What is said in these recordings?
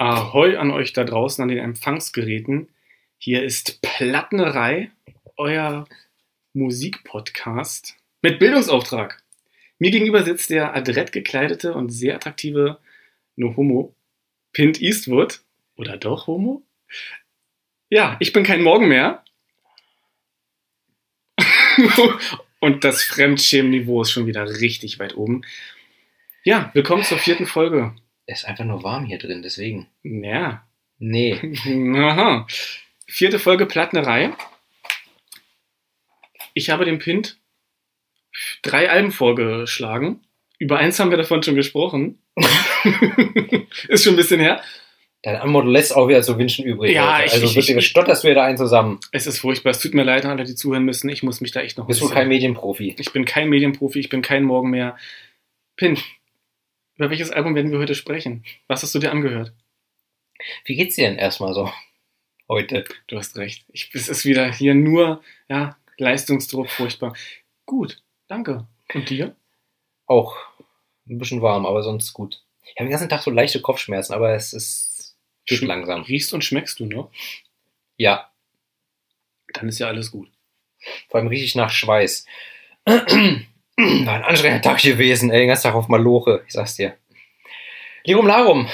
Ahoi an euch da draußen an den Empfangsgeräten. Hier ist Plattenerei, euer Musikpodcast mit Bildungsauftrag. Mir gegenüber sitzt der adrett gekleidete und sehr attraktive No Homo Pint Eastwood. Oder doch Homo? Ja, ich bin kein Morgen mehr. und das Fremdschämen-Niveau ist schon wieder richtig weit oben. Ja, willkommen zur vierten Folge. Es ist einfach nur warm hier drin, deswegen. Ja. Nee. Aha. Vierte Folge Plattnerei. Ich habe dem Pint drei Alben vorgeschlagen. Über eins haben wir davon schon gesprochen. ist schon ein bisschen her. Deine Antwort lässt auch wieder so Wünschen übrig. Ja, Alter. ich- also ich- wirklich ich- stotterst du wieder einen zusammen. Es ist furchtbar. Es tut mir leid an alle, die zuhören müssen. Ich muss mich da echt noch Bist du kein Medienprofi? Ich bin kein Medienprofi, ich bin kein Morgen mehr. Pint, über welches Album werden wir heute sprechen? Was hast du dir angehört? Wie geht's dir denn erstmal so heute? Du hast recht. Ich, es ist wieder hier nur ja, Leistungsdruck, furchtbar. Gut, danke. Und dir? Auch ein bisschen warm, aber sonst gut. Ich habe den ganzen Tag so leichte Kopfschmerzen, aber es ist geht Schm- langsam. Riechst und schmeckst du noch? Ja, Dann ist ja alles gut. vor allem richtig nach Schweiß. War ein anstrengender Tag gewesen, ey, den ganzen Tag auf Maloche, ich sag's dir. Lirum Larum,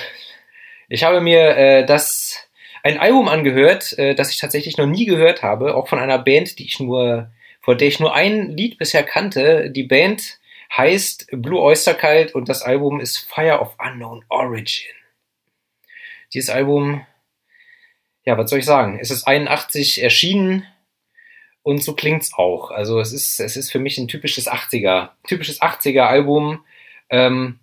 ich habe mir äh, das ein Album angehört, äh, das ich tatsächlich noch nie gehört habe, auch von einer Band, die ich nur, vor der ich nur ein Lied bisher kannte. Die Band heißt Blue Oyster Cult und das Album ist Fire of Unknown Origin. Dieses Album, ja, was soll ich sagen? Es ist 81 erschienen und so klingt's auch. Also es ist, es ist für mich ein typisches 80er, typisches 80er Album. Ähm,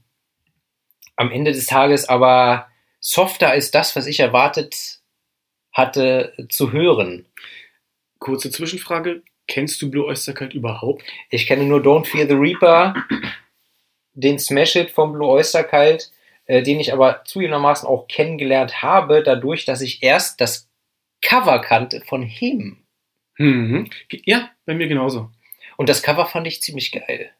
am Ende des Tages aber softer als das, was ich erwartet hatte zu hören. Kurze Zwischenfrage. Kennst du Blue Oyster Cult überhaupt? Ich kenne nur Don't Fear the Reaper, den Smash It vom Blue Oyster Cult, äh, den ich aber zugegebenermaßen auch kennengelernt habe, dadurch, dass ich erst das Cover kannte von Him. Mhm. Ja, bei mir genauso. Und das Cover fand ich ziemlich geil.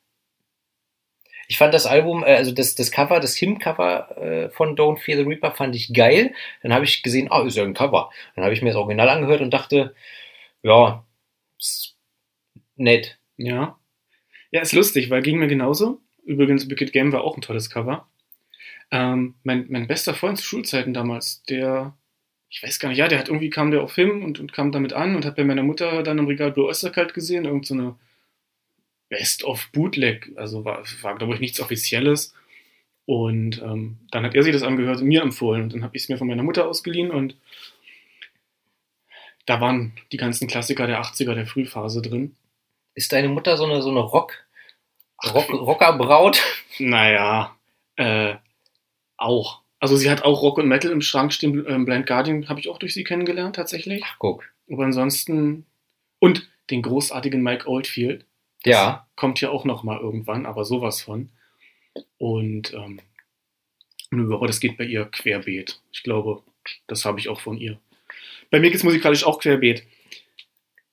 Ich fand das Album, äh, also das, das Cover, das Him-Cover äh, von Don't Fear the Reaper fand ich geil. Dann habe ich gesehen, ah, ist ja ein Cover. Dann habe ich mir das Original angehört und dachte, ja, ist nett. Ja. Ja, ist lustig, weil ging mir genauso. Übrigens, Wicked Game war auch ein tolles Cover. Ähm, mein, mein bester Freund zu Schulzeiten damals, der, ich weiß gar nicht, ja, der hat irgendwie kam der auf Film und, und kam damit an und hat bei meiner Mutter dann im Regal Blue Oyster Cult gesehen, irgend so eine Best of Bootleg, also war, war glaube ich nichts Offizielles. Und ähm, dann hat er sich das angehört und mir empfohlen und dann habe ich es mir von meiner Mutter ausgeliehen und da waren die ganzen Klassiker der 80er, der Frühphase drin. Ist deine Mutter so eine, so eine Rock, Rock, Rockerbraut? Naja, äh, auch. Also sie hat auch Rock und Metal im Schrank stehen. Ähm, Blind Guardian habe ich auch durch sie kennengelernt, tatsächlich. Ach, guck. Aber ansonsten. Und den großartigen Mike Oldfield. Ja, Kommt ja auch noch mal irgendwann, aber sowas von. Und ähm, aber das geht bei ihr querbeet. Ich glaube, das habe ich auch von ihr. Bei mir geht es musikalisch auch querbeet.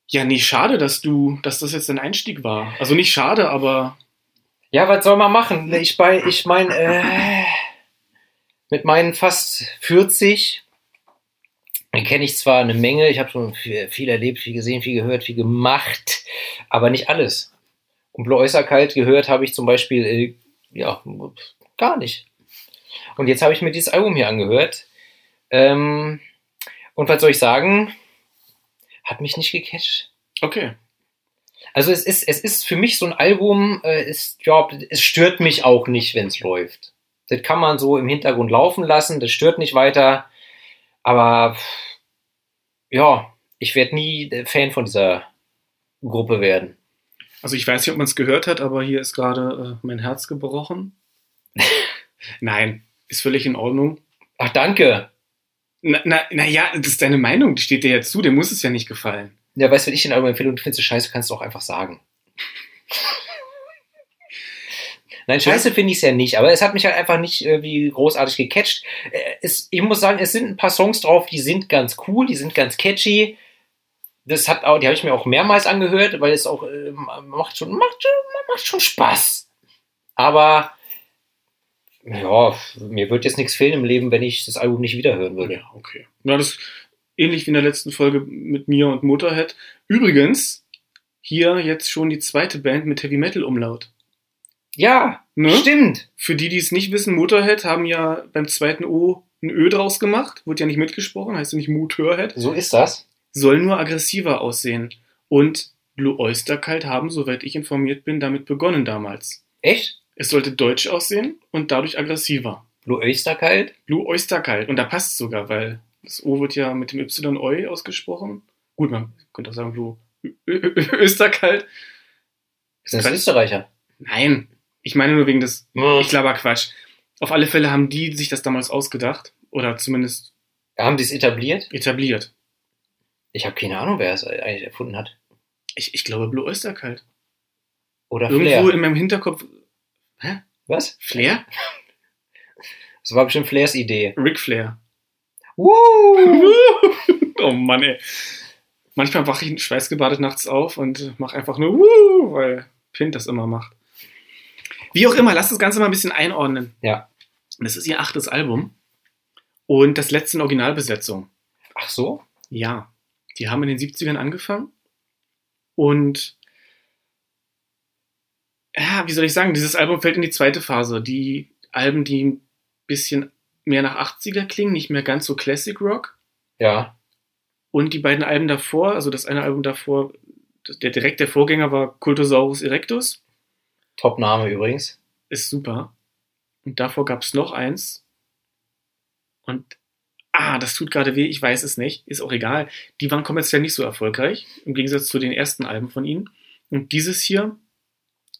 Ja, nee, schade, dass du, dass das jetzt dein Einstieg war. Also nicht schade, aber Ja, was soll man machen? Ich bei, ich mein, äh, mit meinen fast 40 kenne ich zwar eine Menge, ich habe schon viel, viel erlebt, viel gesehen, viel gehört, viel gemacht, aber nicht alles. Und Cult gehört habe ich zum Beispiel, äh, ja, gar nicht. Und jetzt habe ich mir dieses Album hier angehört. Ähm, und was soll ich sagen? Hat mich nicht gecatcht. okay. Also es ist, es ist für mich so ein Album, äh, ist, ja, es stört mich auch nicht, wenn es läuft. Das kann man so im Hintergrund laufen lassen, das stört nicht weiter. Aber ja, ich werde nie Fan von dieser Gruppe werden. Also ich weiß nicht, ob man es gehört hat, aber hier ist gerade äh, mein Herz gebrochen. Nein, ist völlig in Ordnung. Ach, danke. Na, na, na ja, das ist deine Meinung, die steht dir ja zu, dir muss es ja nicht gefallen. Ja, weißt du, wenn ich den Album empfehle und du findest es scheiße, kannst du auch einfach sagen. Nein, scheiße finde ich es ja nicht, aber es hat mich halt einfach nicht irgendwie großartig gecatcht. Äh, Es, ich muss sagen, es sind ein paar Songs drauf, die sind ganz cool, die sind ganz catchy. Das hat auch, die habe ich mir auch mehrmals angehört, weil es auch äh, macht schon, macht schon, macht schon Spaß. Aber Ja, mir wird jetzt nichts fehlen im Leben, wenn ich das Album nicht wiederhören würde. Ja, okay. Ja, das ist ähnlich wie in der letzten Folge mit mir und Motorhead. Übrigens, hier jetzt schon die zweite Band mit Heavy Metal Umlaut. Ja, Ne? stimmt. Für die, die es nicht wissen, Motorhead haben ja beim zweiten O ein Ö draus gemacht. Wurde ja nicht mitgesprochen, heißt ja nicht Motorhead. So ist das. Soll nur aggressiver aussehen. Und Blue Oyster Cult haben, soweit ich informiert bin, damit begonnen damals. Echt? Es sollte deutsch aussehen und dadurch aggressiver. Blue Oyster kalt? Blue Oyster Kalt. Und da passt sogar, weil das O wird ja mit dem Y-Oi ausgesprochen. Gut, man könnte auch sagen Blue Österkalt. Ist das Österreicher? Nein, ich meine nur wegen des. Ich glaube Quatsch. Auf alle Fälle haben die sich das damals ausgedacht oder zumindest Haben die es etabliert? etabliert. Ich habe keine Ahnung, wer es eigentlich erfunden hat. Ich, ich glaube Blue Oyster Kalt. Oder Irgendwo Flair. in meinem Hinterkopf. Hä? Was? Flair? Das war bestimmt Flairs Idee. Ric Flair. Woo! oh Mann, ey. Manchmal wache ich schweißgebadet nachts auf und mache einfach nur Wuh, weil Pint das immer macht. Wie auch immer, lass das Ganze mal ein bisschen einordnen. Ja. Das ist ihr achtes Album und das letzte in Originalbesetzung. Ach so? Ja, die haben in den 70ern angefangen und ja, wie soll ich sagen, dieses Album fällt in die zweite Phase. Die Alben, die ein bisschen mehr nach 80er klingen, nicht mehr ganz so Classic Rock. Ja. Und die beiden Alben davor, also das eine Album davor, der direkt der Vorgänger war Cultosaurus Erectus, Top-Name übrigens. ist super. Und davor gab es noch eins. Und ah, das tut gerade weh, ich weiß es nicht, ist auch egal. Die waren kommerziell nicht so erfolgreich, im Gegensatz zu den ersten Alben von ihnen. Und dieses hier,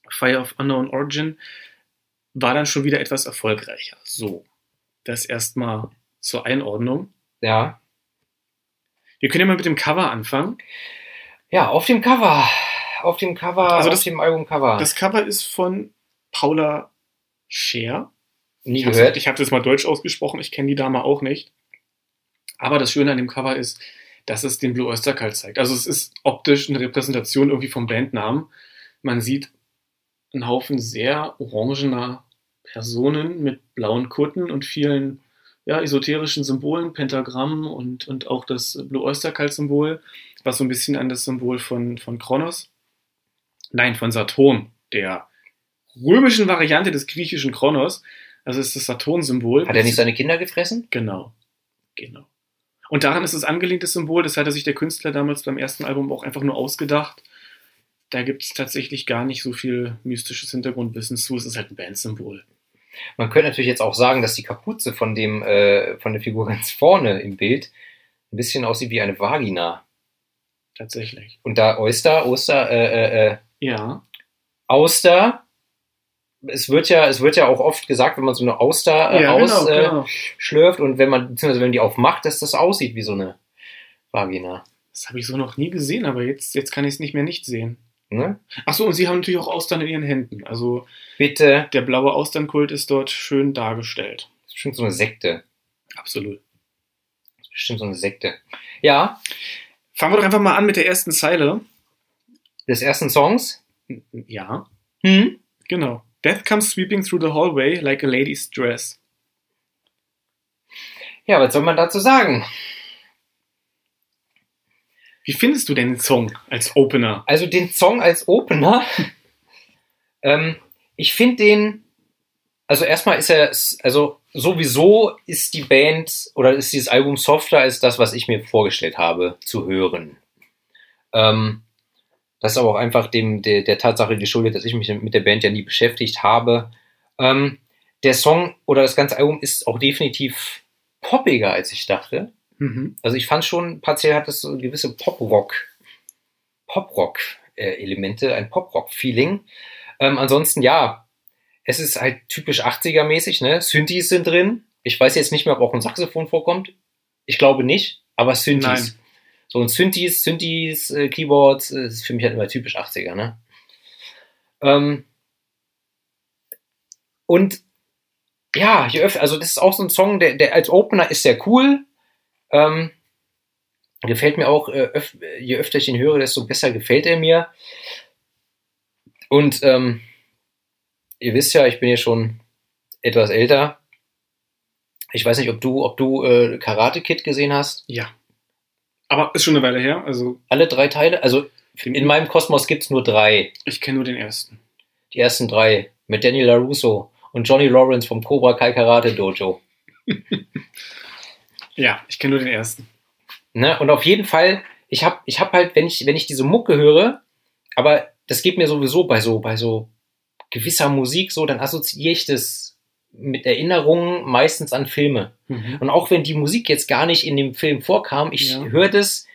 Fire of Unknown Origin, war dann schon wieder etwas erfolgreicher. So, das erstmal zur Einordnung. Ja. Wir können ja mal mit dem Cover anfangen. Ja, auf dem Cover. Auf dem Cover, Also auf das- dem Albumcover. Das Cover ist von Paula Scher. Nie Ich habe gehört. ich hab das mal deutsch ausgesprochen, ich kenne die Dame auch nicht. Aber das Schöne an dem Cover ist, dass es den Blue Oyster Cult zeigt. Also es ist optisch eine Repräsentation irgendwie vom Bandnamen. Man sieht einen Haufen sehr orangener Personen mit blauen Kutten und vielen ja, esoterischen Symbolen, Pentagrammen und, und auch das Blue Oyster Cult Symbol, was so ein bisschen an das Symbol von, von Kronos, nein, von Saturn, der römischen Variante des griechischen Kronos, also ist das Saturn-Symbol. Hat er nicht seine Kinder gefressen? Genau, genau. Und daran ist es angelehnt, das Symbol, das hatte sich der Künstler damals beim ersten Album auch einfach nur ausgedacht. Da gibt es tatsächlich gar nicht so viel mystisches Hintergrundwissen zu, es ist halt ein Bandsymbol. Man könnte natürlich jetzt auch sagen, dass die Kapuze von dem, äh, von der Figur ganz vorne im Bild ein bisschen aussieht wie eine Vagina. Tatsächlich. Und da Oyster, Oster, äh, äh, äh, Ja, Auster, es wird ja, es wird ja auch oft gesagt, wenn man so eine Auster äh, ja ausschlürft äh, genau. schlürft und wenn man, beziehungsweise wenn die aufmacht, dass das aussieht wie so eine Vagina. Das habe ich so noch nie gesehen, aber jetzt, jetzt kann ich es nicht mehr nicht sehen. Ne? Achso, und sie haben natürlich auch Austern in ihren Händen. Also Bitte. der blaue Austernkult ist dort schön dargestellt. Das ist bestimmt so eine Sekte. Absolut. Das ist bestimmt so eine Sekte. Ja, Fangen wir doch einfach mal an mit der ersten Zeile. Des ersten Songs. Ja, Hm? genau. Death comes sweeping through the hallway like a lady's dress. Ja, was soll man dazu sagen? Wie findest du denn den Song als Opener? Also den Song als Opener, ähm, ich finde den, also erstmal ist er, also sowieso ist die Band oder ist dieses Album softer als das, was ich mir vorgestellt habe zu hören. Ähm, das ist aber auch einfach dem, der, der Tatsache geschuldet, dass ich mich mit der Band ja nie beschäftigt habe. Ähm, der Song oder das ganze Album ist auch definitiv poppiger, als ich dachte. Mhm. Also ich fand schon, partiell hat es so gewisse Pop-Rock, Pop-Rock-Elemente, ein Pop-Rock-Feeling. Ähm, ansonsten, ja, es ist halt typisch 80er-mäßig, ne? Synthes sind drin. Ich weiß jetzt nicht mehr, ob auch ein Saxophon vorkommt. Ich glaube nicht, aber Synthes. Nein. So ein Synthes, Synthes, äh, Keyboards, äh, ist für mich halt immer typisch 80er, ne? Ähm, und ja, je öfter, also das ist auch so ein Song, der, der als Opener ist sehr cool. Ähm, gefällt mir auch, äh, öf je öfter ich ihn höre, desto besser gefällt er mir. Und ähm, ihr wisst ja, ich bin ja schon etwas älter. Ich weiß nicht, ob du, ob du äh, Karate Kid gesehen hast. Ja. Aber ist schon eine Weile her. Also Alle drei Teile. Also in meinem Kosmos gibt es nur drei. ich kenne nur den ersten. Die ersten drei. Mit Daniel LaRusso und Johnny Lawrence vom Cobra Kai Karate Dojo. Ja, ich kenne nur den ersten. Ne? Und auf jeden Fall, ich habe ich hab halt, wenn ich, wenn ich diese Mucke höre, aber das geht mir sowieso bei so, bei so gewisser Musik so, dann assoziiere ich das mit Erinnerungen meistens an Filme. Mhm. Und auch wenn die Musik jetzt gar nicht in dem Film vorkam, ich Ja. höre das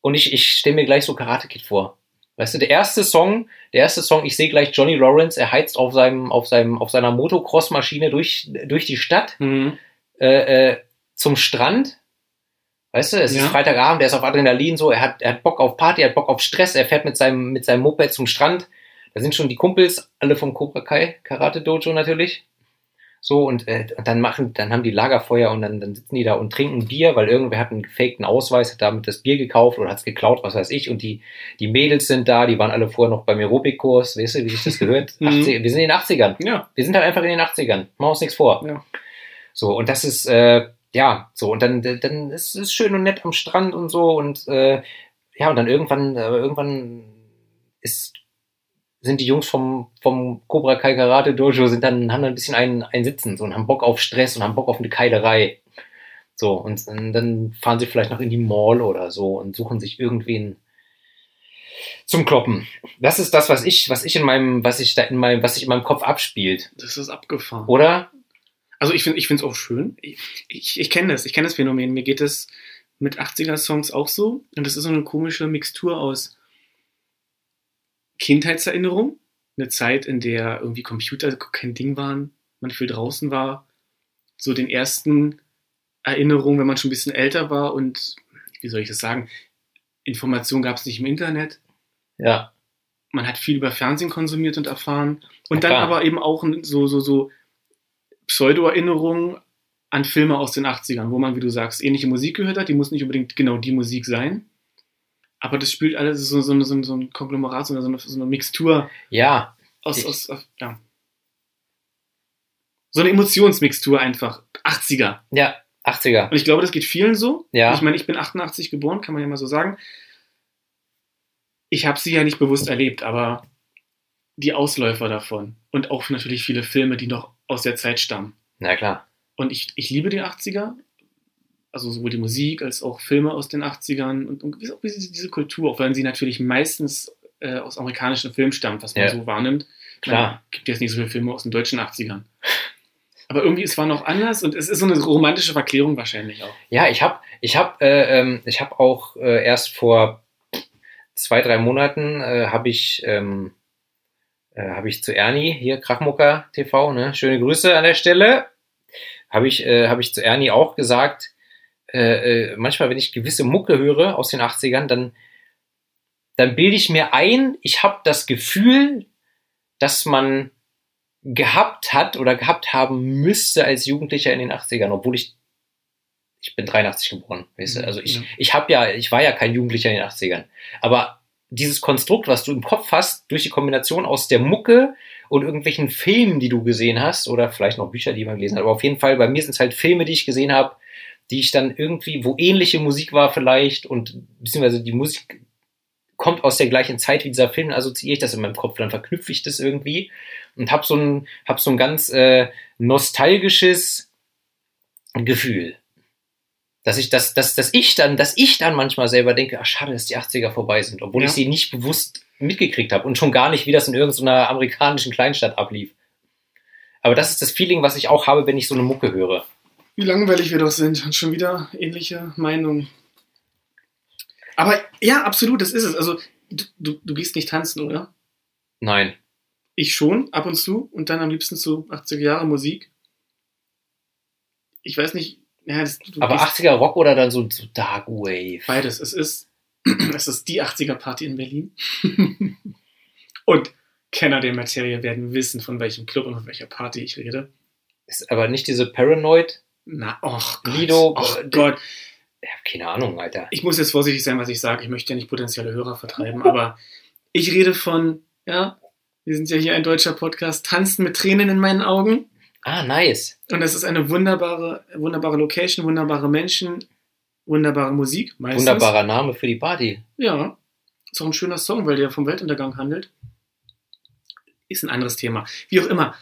und ich, ich stelle mir gleich so Karate Kid vor. Weißt du, der erste Song, der erste Song, ich sehe gleich Johnny Lawrence, er heizt auf seinem, auf seinem, auf seiner Motocross-Maschine durch, durch die Stadt Mhm. äh, äh, zum Strand. Weißt du, es Ja. ist Freitagabend, er ist auf Adrenalin so, er hat, er hat Bock auf Party, er hat Bock auf Stress, er fährt mit seinem, mit seinem Moped zum Strand. Da sind schon die Kumpels, alle vom Cobra Kai Karate Dojo natürlich. So, und, äh, und dann machen, dann haben die Lagerfeuer und dann, dann sitzen die da und trinken Bier, weil irgendwer hat einen gefakten Ausweis, hat damit das Bier gekauft oder hat es geklaut, was weiß ich. Und die, die Mädels sind da, die waren alle vorher noch beim Aerobic-Kurs, weißt du, wie sich das gehört? Mhm. 80, wir sind in den 80ern. Ja. Wir sind halt einfach in den 80ern. Machen wir uns nichts vor. Ja. So, und das ist, äh, ja, so, und dann, dann ist es schön und nett am Strand und so, und äh, ja, und dann irgendwann, äh, irgendwann ist, sind die Jungs vom, vom Cobra Kai Karate Dojo, sind dann, haben dann ein bisschen ein, ein Sitzen, so, und haben Bock auf Stress und haben Bock auf eine Keilerei. So, und, dann- dann fahren sie vielleicht noch in die Mall oder so und suchen sich irgendwen zum Kloppen. Das ist das, was ich, was ich in meinem, was ich da in meinem, was sich in meinem Kopf abspielt. Das ist abgefahren. Oder? Also ich finde ich es auch schön. Ich, ich, ich kenne das, ich kenne das Phänomen. Mir geht es mit 80er-Songs auch so. Und das ist so eine komische Mixtur aus Kindheitserinnerung, eine Zeit, in der irgendwie Computer kein Ding waren, man viel draußen war, so den ersten Erinnerungen, wenn man schon ein bisschen älter war und, wie soll ich das sagen, Informationen gab es nicht im Internet. Ja. Man hat viel über Fernsehen konsumiert und erfahren. Und Ja, dann aber eben auch so, so, so Pseudo-Erinnerungen an Filme aus den 80ern, wo man, wie du sagst, ähnliche Musik gehört hat. Die muss nicht unbedingt genau die Musik sein. Aber das spielt alles so, so, so, ein- so ein Konglomerat, so eine, so eine, so eine Mixtur Ja, aus, Ich- aus, aus, ja. So eine Emotionsmixtur einfach. 80er. ja, 80er. Und ich glaube, das geht vielen so. Ja. Ich meine, ich bin 88 geboren, kann man ja mal so sagen. Ich habe sie ja nicht bewusst erlebt, aber die Ausläufer davon und auch natürlich viele Filme, die noch aus der Zeit stammen. Na klar. Und ich, ich liebe die 80er, also sowohl die Musik als auch Filme aus den 80ern und, und auch diese, Kultur, auch wenn sie natürlich meistens äh, aus amerikanischen Filmen stammt, was man Ja. so wahrnimmt. Klar. Man gibt jetzt nicht so viele Filme aus den deutschen 80ern. Aber irgendwie, es war noch anders und es ist so eine romantische Verklärung wahrscheinlich auch. Ja, ich habe ich hab, äh, ähm, ich hab auch äh, erst vor zwei, drei Monaten äh, habe ich, ähm, äh, hab ich zu Ernie, hier Krachmucker TV, ne? schöne Grüße an der Stelle, habe ich, äh, hab ich zu Ernie auch gesagt, äh, äh, manchmal, wenn ich gewisse Mucke höre aus den 80ern, dann, dann bilde ich mir ein, ich habe das Gefühl, dass man gehabt hat oder gehabt haben müsste als Jugendlicher in den 80ern, obwohl ich ich bin 83 geboren, weißt du? Also ich, ich habe ja, ich war ja kein Jugendlicher in den 80ern. Aber dieses Konstrukt, was du im Kopf hast, durch die Kombination aus der Mucke und irgendwelchen Filmen, die du gesehen hast, oder vielleicht noch Bücher, die man gelesen hat, aber auf jeden Fall, bei mir sind es halt Filme, die ich gesehen habe, die ich dann irgendwie, wo ähnliche Musik war vielleicht und beziehungsweise die Musik kommt aus der gleichen Zeit wie dieser Film, assoziiere ich das in meinem Kopf, dann verknüpfe ich das irgendwie und habe so ein, hab so ein ganz äh, nostalgisches Gefühl. Dass ich, dass, dass, dass ich dann, dass ich dann manchmal selber denke, ach schade, dass die 80er vorbei sind, obwohl Ja. ich sie nicht bewusst mitgekriegt habe und schon gar nicht, wie das in irgendeiner amerikanischen Kleinstadt ablief. Aber das ist das Feeling, was ich auch habe, wenn ich so eine Mucke höre. Wie langweilig wir doch sind und schon wieder ähnliche Meinungen. Aber ja, absolut, das ist es. Also, du, du, du gehst nicht tanzen, oder? Nein. Ich schon, ab und zu. Und dann am liebsten zu 80er Jahre Musik. Ich weiß nicht, ja, das, Aber gehst 80er Rock oder dann so, so Dark Wave? beides. Es ist, es ist die 80er Party in Berlin. und Kenner der Materie werden wissen, von welchem Club und von welcher Party ich rede. Ist aber nicht diese Paranoid? Na, och Gott. Lido, och äh, Gott. Ja, keine Ahnung, Alter. ich muss jetzt vorsichtig sein, was ich sage. Ich möchte ja nicht potenzielle Hörer vertreiben, aber ich rede von, ja, wir sind ja hier ein deutscher Podcast, Tanzen mit Tränen in meinen Augen. Ah, nice. Und es ist eine wunderbare, wunderbare Location, wunderbare Menschen, wunderbare Musik. Meistens. Wunderbarer Name für die Party. Ja. Ist auch ein schöner Song, weil der vom Weltuntergang handelt. Ist ein anderes Thema. Wie auch immer.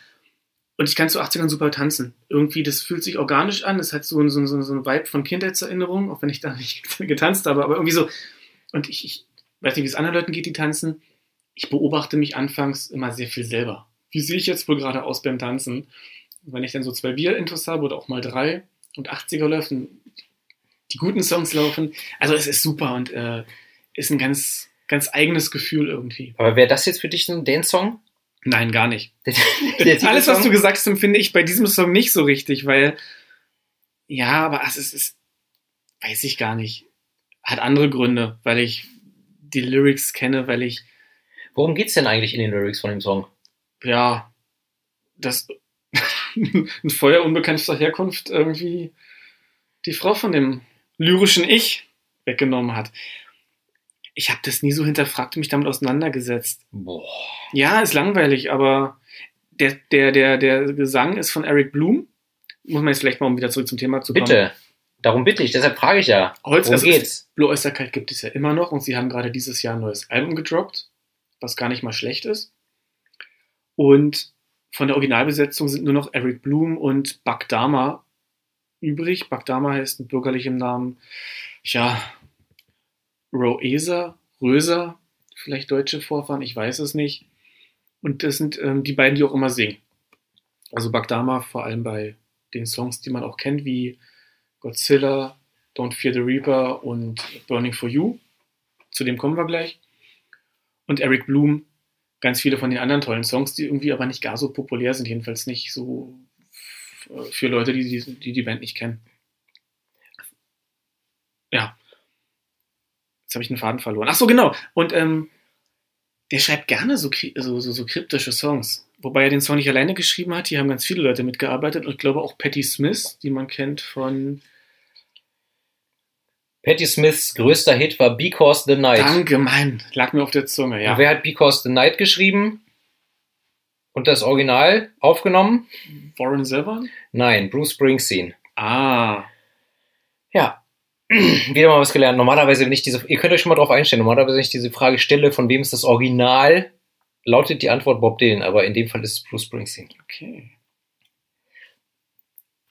Und ich kann zu 80ern super tanzen. Irgendwie, das fühlt sich organisch an. Es hat so, so, so, so ein Vibe von Kindheitserinnerung, auch wenn ich da nicht getanzt habe, aber irgendwie so. Und ich, ich weiß nicht, wie es anderen Leuten geht, die tanzen. Ich beobachte mich anfangs immer sehr viel selber. Wie sehe ich jetzt wohl gerade aus beim Tanzen? Wenn ich dann so zwei Bier-Intros habe oder auch mal drei und 80er läuft und die guten Songs laufen. Also es ist super und äh, ist ein ganz, ganz eigenes Gefühl irgendwie. Aber wäre das jetzt für dich ein Dance-Song? Nein, gar nicht. Alles, was du gesagt hast, empfinde ich bei diesem Song nicht so richtig, weil ja, aber es ist, ist weiß ich gar nicht. Hat andere Gründe, weil ich die Lyrics kenne, weil ich Worum geht's denn eigentlich in den Lyrics von dem Song? ja das ein Feuer unbekannter Herkunft irgendwie die Frau von dem lyrischen Ich weggenommen hat. Ich habe das nie so hinterfragt und mich damit auseinandergesetzt. Boah. Ja, ist langweilig, aber der, der, der, der Gesang ist von Eric Bloom. Muss man jetzt vielleicht mal, um wieder zurück zum Thema zu kommen. Bitte. Darum bitte ich, deshalb frage ich ja. Holz, Worum also geht's? Blue Oyster Cult gibt es ja immer noch und sie haben gerade dieses Jahr ein neues Album gedroppt, was gar nicht mal schlecht ist. Und von der Originalbesetzung sind nur noch Eric Bloom und Buck Dama übrig. Buck Dama heißt mit bürgerlichem Namen, ja, Roesa, Röser, vielleicht deutsche Vorfahren, ich weiß es nicht. Und das sind ähm, die beiden, die auch immer singen. Also Buck Dama vor allem bei den Songs, die man auch kennt, wie Godzilla, Don't Fear the Reaper und Burning for You. Zu dem kommen wir gleich. Und Eric Bloom, ganz viele von den anderen tollen Songs, die irgendwie aber nicht gar so populär sind, jedenfalls nicht so für Leute, die die, die, die Band nicht kennen. Ja. Jetzt habe ich einen Faden verloren. Ach so, genau. Und ähm, der schreibt gerne so, so, so, so kryptische Songs. Wobei er den Song nicht alleine geschrieben hat. Hier haben ganz viele Leute mitgearbeitet. Und ich glaube auch Patti Smith, die man kennt von Patti Smiths größter Hit war Because the Night. Danke, Mann. Lag mir auf der Zunge, ja. Und wer hat Because the Night geschrieben? Und das Original aufgenommen? Warren Zevon? Nein, Bruce Springsteen. Ah. Ja. Wieder mal was gelernt. Normalerweise, wenn ich diese, ihr könnt euch schon mal drauf einstellen, normalerweise, wenn ich diese Frage stelle, von wem ist das Original, lautet die Antwort Bob Dylan, aber in dem Fall ist es Bruce Springsteen. Okay.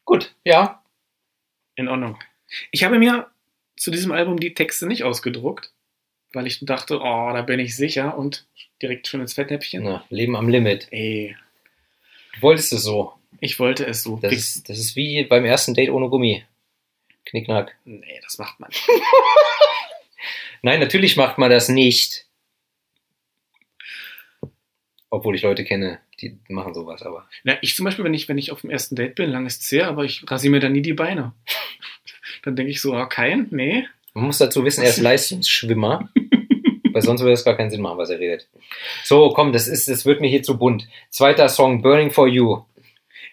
Gut, ja. In Ordnung. Ich habe mir zu diesem Album die Texte nicht ausgedruckt, weil ich dachte, oh, da bin ich sicher und direkt schon ins Fettnäpfchen. Na, Leben am Limit. Ey, Du wolltest es so. ich wollte es so. Das ist, das ist wie beim ersten Date ohne Gummi. Knickknack. nee, das macht man. Nein, natürlich macht man das nicht. Obwohl ich Leute kenne, die machen sowas, aber. Na, ich zum Beispiel, wenn ich, wenn ich auf dem ersten Date bin, lang ist sehr, aber ich rasiere mir dann nie die Beine. Dann denke ich so, ah, kein? Nee. Man muss dazu wissen, er ist Leistungsschwimmer. weil sonst würde es gar keinen Sinn machen, was er redet. So, komm, das ist, das wird mir hier zu bunt. Zweiter Song, Burning for You.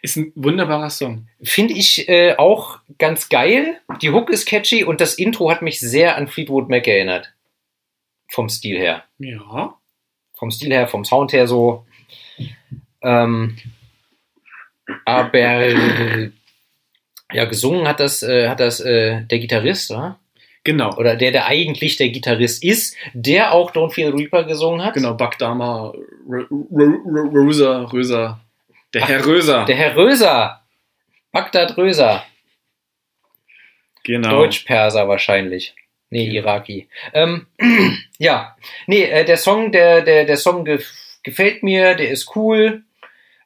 Ist ein wunderbarer Song. Finde ich äh, auch ganz geil. Die Hook ist catchy und das Intro hat mich sehr an Fleetwood Mac erinnert. Vom Stil her. Ja. Vom Stil her, vom Sound her so. Ähm, aber ja, gesungen hat das, äh, hat das äh, der Gitarrist, oder? Genau. oder der, der eigentlich der Gitarrist ist, der auch Don't the Reaper gesungen hat. Genau, Buck Dama, Rosa, Röser. Der Herr Röser. Der Herr Röser. Bagdad Röser. genau. Deutsch-Perser wahrscheinlich. Nee, Ja. Iraki. Ähm, ja, nee, äh, der Song, der, der, der Song gef gefällt mir, der ist cool.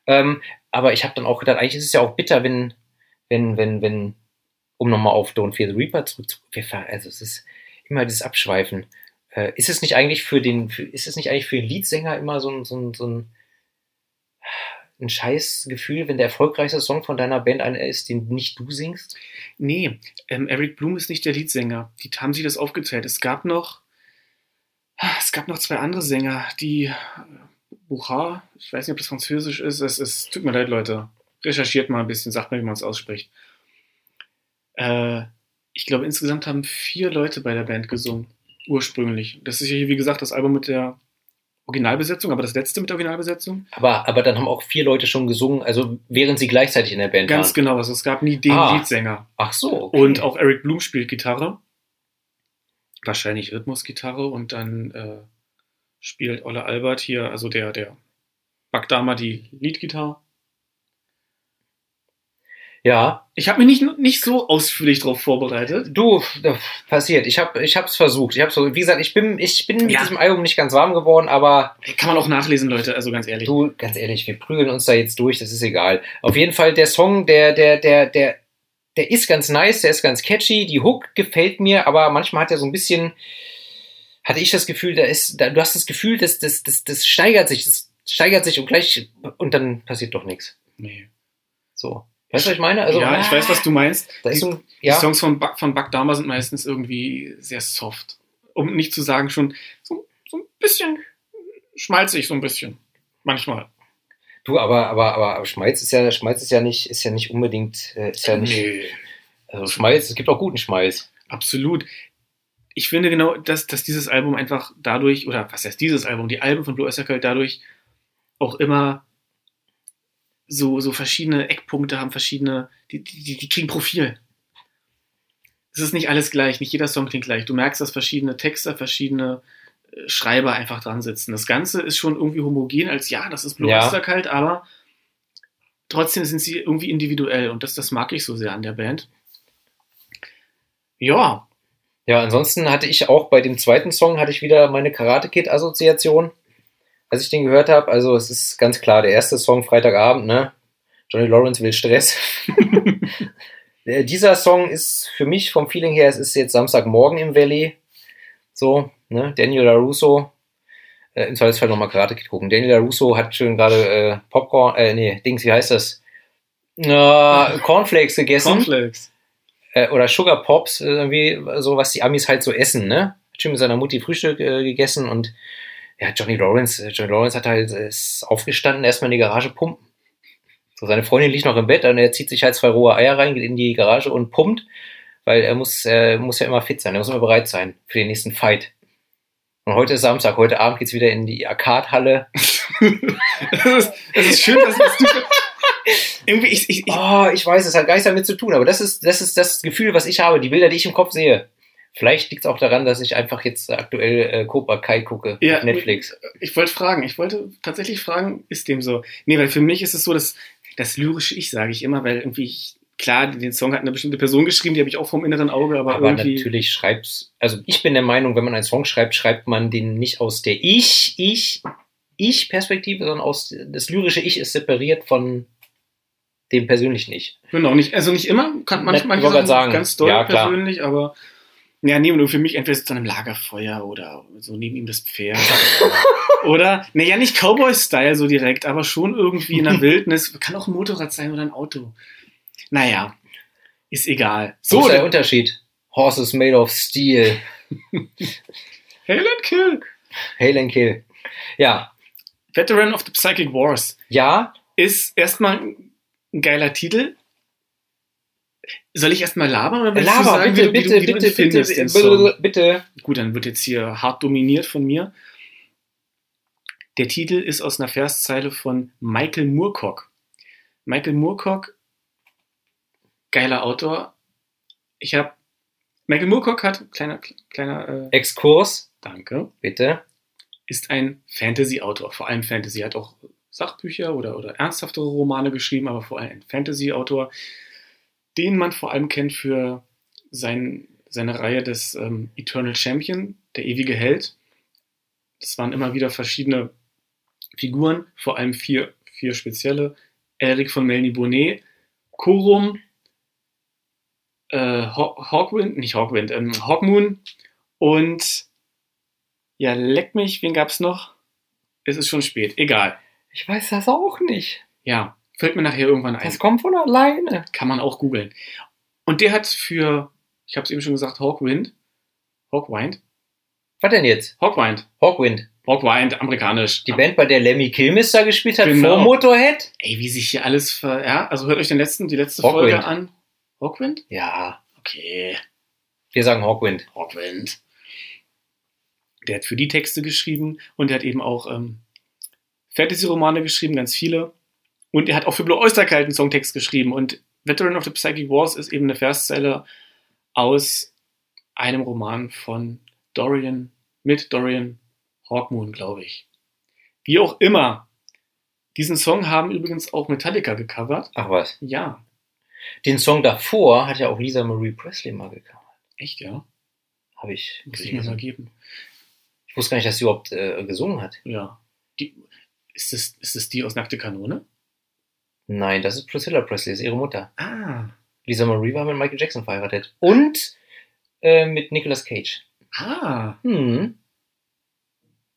Ähm, aber ich habe dann auch gedacht, eigentlich ist es ja auch bitter, wenn, wenn, wenn, wenn, um nochmal auf Don't Fear the Reaper zurückzukommen, also es ist immer dieses Abschweifen. Äh, ist es nicht eigentlich für den, für, ist es nicht eigentlich für den Leadsänger immer so ein, so ein, so ein, ein scheiß Gefühl, wenn der erfolgreichste Song von deiner Band einer ist, den nicht du singst? Nee, ähm, Eric Bloom ist nicht der Leadsänger. Die haben sie das aufgeteilt. Es gab noch, es gab noch zwei andere Sänger, die äh, Buchar, ich weiß nicht, ob das Französisch ist. Es ist, tut mir leid, Leute. Recherchiert mal ein bisschen, sagt mir, wie man es ausspricht. Äh, ich glaube, insgesamt haben vier Leute bei der Band gesungen. Ursprünglich. Das ist ja hier, wie gesagt, das Album mit der Originalbesetzung, aber das letzte mit Originalbesetzung. Aber, aber dann haben auch vier Leute schon gesungen, also während sie gleichzeitig in der Band Ganz waren. genau, also es gab nie den Ah. Leadsänger. Ach so. okay. Und auch Eric Bloom spielt Gitarre. Wahrscheinlich Rhythmusgitarre und dann äh, spielt Olle Albert hier, also der, der Backdamer, die Leadgitarre. Ja, Ich habe mich nicht, nicht so ausführlich darauf vorbereitet. du, passiert. Ich habe ich hab's versucht. Ich hab's versucht. Wie gesagt, ich bin, ich bin mit Ja. diesem Album nicht ganz warm geworden, aber Kann man auch nachlesen, Leute, also ganz ehrlich. du, ganz ehrlich, wir prügeln uns da jetzt durch, das ist egal. Auf jeden Fall, der Song, der, der, der, der, der ist ganz nice, der ist ganz catchy, die Hook gefällt mir, aber manchmal hat er so ein bisschen, hatte ich das Gefühl, da ist, da, du hast das Gefühl, das, das, das, das steigert sich, das steigert sich und gleich, und dann passiert doch nichts. Nee. So. Weißt du, was ich meine? Also, ja, ich weiß, was du meinst. Die, so ein, die ja, Songs von, Buck, von Buck Dahmer sind meistens irgendwie sehr soft. Um nicht zu sagen, schon so, so ein bisschen schmalzig, so ein bisschen. Manchmal. du, aber, aber, aber, aber Schmalz ist ja, Schmalz ist ja nicht, ist ja nicht unbedingt, äh, ist ja nicht, Nee. also Schmalz, es gibt auch guten Schmalz. Absolut. Ich finde genau, dass, dass dieses Album einfach dadurch, oder was heißt dieses Album, die Alben von Blue Oyster Cult dadurch auch immer so, so verschiedene Eckpunkte haben, verschiedene, die, die, die kriegen Profil. Es ist nicht alles gleich, nicht jeder Song klingt gleich. Du merkst, dass verschiedene Texte, verschiedene äh, Schreiber einfach dran sitzen. Das Ganze ist schon irgendwie homogen, als ja, das ist Blue Ja. Oyster Cult, aber trotzdem sind sie irgendwie individuell und das, das mag ich so sehr an der Band. Ja, Ja, ansonsten hatte ich auch bei dem zweiten Song hatte ich wieder meine Karate Kid Assoziation, als ich den gehört habe. Also es ist ganz klar, der erste Song Freitagabend, ne? Johnny Lawrence will Stress. Äh, Dieser Song ist für mich vom Feeling her, es ist jetzt Samstagmorgen im Valley. So, ne? Daniel LaRusso. Äh, Im Zweifelsfall nochmal Karate Kid gucken. Daniel LaRusso hat schön gerade äh, Popcorn, äh, nee, Dings, wie heißt das? Äh, Cornflakes gegessen Cornflakes. äh, oder Sugar Pops, äh, irgendwie so, was die Amis halt so essen, ne? Hat schön mit seiner Mutti Frühstück äh, gegessen und ja, Johnny Lawrence, äh, Johnny Lawrence hat halt, äh, ist aufgestanden, erstmal in die Garage pumpen. So, seine Freundin liegt noch im Bett und er zieht sich halt zwei rohe Eier rein, geht in die Garage und pumpt, weil er muss, äh, muss ja immer fit sein, er muss immer bereit sein für den nächsten Fight. Und heute ist Samstag, heute Abend geht's wieder in die Arcade-Halle. Es ist, es ist schön, dass, dass du. Irgendwie, ich, ich, ich, Oh, ich weiß, es hat gar nichts damit zu tun, aber das ist, das ist das Gefühl, was ich habe, die Bilder, die ich im Kopf sehe. Vielleicht liegt es auch daran, dass ich einfach jetzt aktuell äh, Cobra Kai gucke Ja, auf Netflix. ich wollte fragen, ich wollte tatsächlich fragen, ist dem so? Nee, weil für mich ist es so, dass das lyrische Ich, sage ich immer, weil irgendwie, ich, klar, den Song hat eine bestimmte Person geschrieben, die habe ich auch vom inneren Auge, aber, Aber irgendwie. natürlich schreibt's, also ich bin der Meinung, wenn man einen Song schreibt, schreibt man den nicht aus der Ich, Ich, Ich-Perspektive, sondern aus, das lyrische Ich ist separiert von dem persönlichen Ich. Genau, nicht, also nicht immer, kann manchmal sagen, ganz doll ja, persönlich, aber ja, nee, nur für mich entweder sitzt er am Lagerfeuer oder so neben ihm das Pferd. oder, naja, nicht Cowboy-Style so direkt, aber schon irgendwie in der Wildnis. Kann auch ein Motorrad sein oder ein Auto. Naja, ist egal. So ist der Unterschied. Horses made of steel. Helen Kill. Hail and kill. Ja, Veteran of the Psychic Wars ja, ist erstmal ein geiler Titel. Soll ich erstmal labern oder Laber, sagen, bitte, bitte, du, bitte, bitte, bitte, bitte. Gut, dann wird jetzt hier hart dominiert von mir. Der Titel ist aus einer Verszeile von Michael Moorcock. Michael Moorcock, geiler Autor. Ich habe Michael Moorcock hat kleiner kleiner äh, Exkurs, Danke, bitte. ist ein Fantasy-Autor, vor allem Fantasy. Hat auch Sachbücher oder oder ernsthaftere Romane geschrieben, aber vor allem ein Fantasy-Autor, den man vor allem kennt für sein, seine Reihe des ähm, Eternal Champion, der ewige Held. Das waren immer wieder verschiedene Figuren, vor allem vier, vier spezielle. Eric von Melny Bonnet, Korum, äh, Haw- Hawkwind, nicht Hawkwind, ähm, Hawkmoon und ja, leck mich, wen gab's noch? Es ist schon spät, egal. Ich weiß das auch nicht. Ja, fällt mir nachher irgendwann ein. Das kommt von alleine. Kann man auch googeln. Und der hat für, ich habe es eben schon gesagt, Hawkwind, Hawkwind, Was denn jetzt? Hawkwind, Hawkwind. Hawkwind, amerikanisch. Die Band, bei der Lemmy Kilmister gespielt hat, Genau. vor Motorhead? Ey, wie sich hier alles ver, ja, also hört euch den letzten, die letzte Hawkwind. Folge an. Hawkwind? Ja, Okay, wir sagen Hawkwind. Hawkwind. Der hat für die Texte geschrieben und der hat eben auch ähm, Fantasy-Romane geschrieben, ganz viele. Und er hat auch für Blue Oyster Cult einen Songtext geschrieben. Und Veteran of the Psychic Wars ist eben eine Verszeile aus einem Roman von Dorian, mit Dorian Hawkmoon, glaube ich. Wie auch immer. Diesen Song haben übrigens auch Metallica gecovert. Ach was. Ja. Den Song davor hat ja auch Lisa Marie Presley mal gecovert. Echt, ja? Habe ich Muss ich mir mal geben. Ich wusste gar nicht, dass sie überhaupt äh, gesungen hat. Ja. Die, ist, das, ist das die aus Nackte Kanone? Nein, das ist Priscilla Presley, ist ihre Mutter. Ah. Lisa Marie war mit Michael Jackson verheiratet. Und äh, mit Nicolas Cage. Ah. Hm.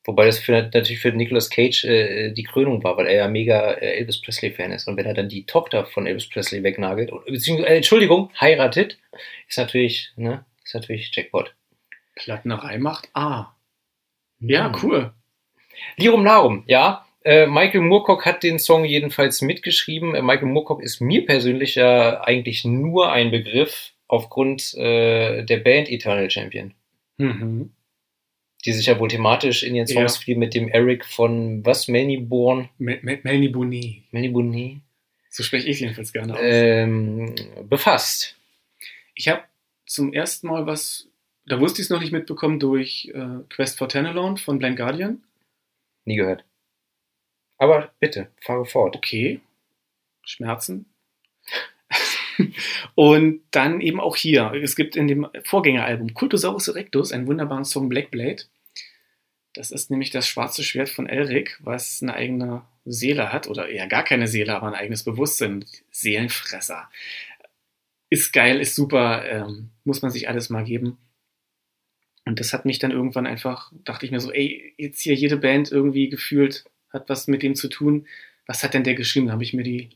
Wobei das für, natürlich für Nicolas Cage äh, die Krönung war, weil er ja mega äh, Elvis Presley-Fan ist. Und wenn er dann die Tochter von Elvis Presley wegnagelt, beziehungsweise, äh, Entschuldigung, heiratet, ist natürlich, ne, ist natürlich Jackpot. Plattenerei macht A. Ja, Hm. cool. Lirum Larum, ja. Äh, Michael Moorcock hat den Song jedenfalls mitgeschrieben. Äh, Michael Moorcock ist mir persönlich ja eigentlich nur ein Begriff aufgrund äh, der Band Eternal Champion, Mhm. die sich ja wohl thematisch in ihren Songs Ja. viel mit dem Eric von was, Melnyborn, Mel Mel Melanie Bonet. Melnyborn, So spreche ich jedenfalls gerne aus. ähm, befasst. Ich habe zum ersten Mal was, da wusste ich es noch nicht mitbekommen, durch äh, Quest for Tanalone von Blind Guardian. Nie gehört. Aber bitte, fahre fort. Okay. Schmerzen. Und dann eben auch hier. Es gibt in dem Vorgängeralbum Cultosaurus Erectus einen wunderbaren Song Black Blade. Das ist nämlich das schwarze Schwert von Elric, was eine eigene Seele hat, oder eher gar keine Seele, aber ein eigenes Bewusstsein. Seelenfresser. Ist geil, ist super, ähm, muss man sich alles mal geben. Und das hat mich dann irgendwann einfach, dachte ich mir so, ey, jetzt hier jede Band irgendwie gefühlt hat was mit dem zu tun. Was hat denn der geschrieben? Da habe ich mir die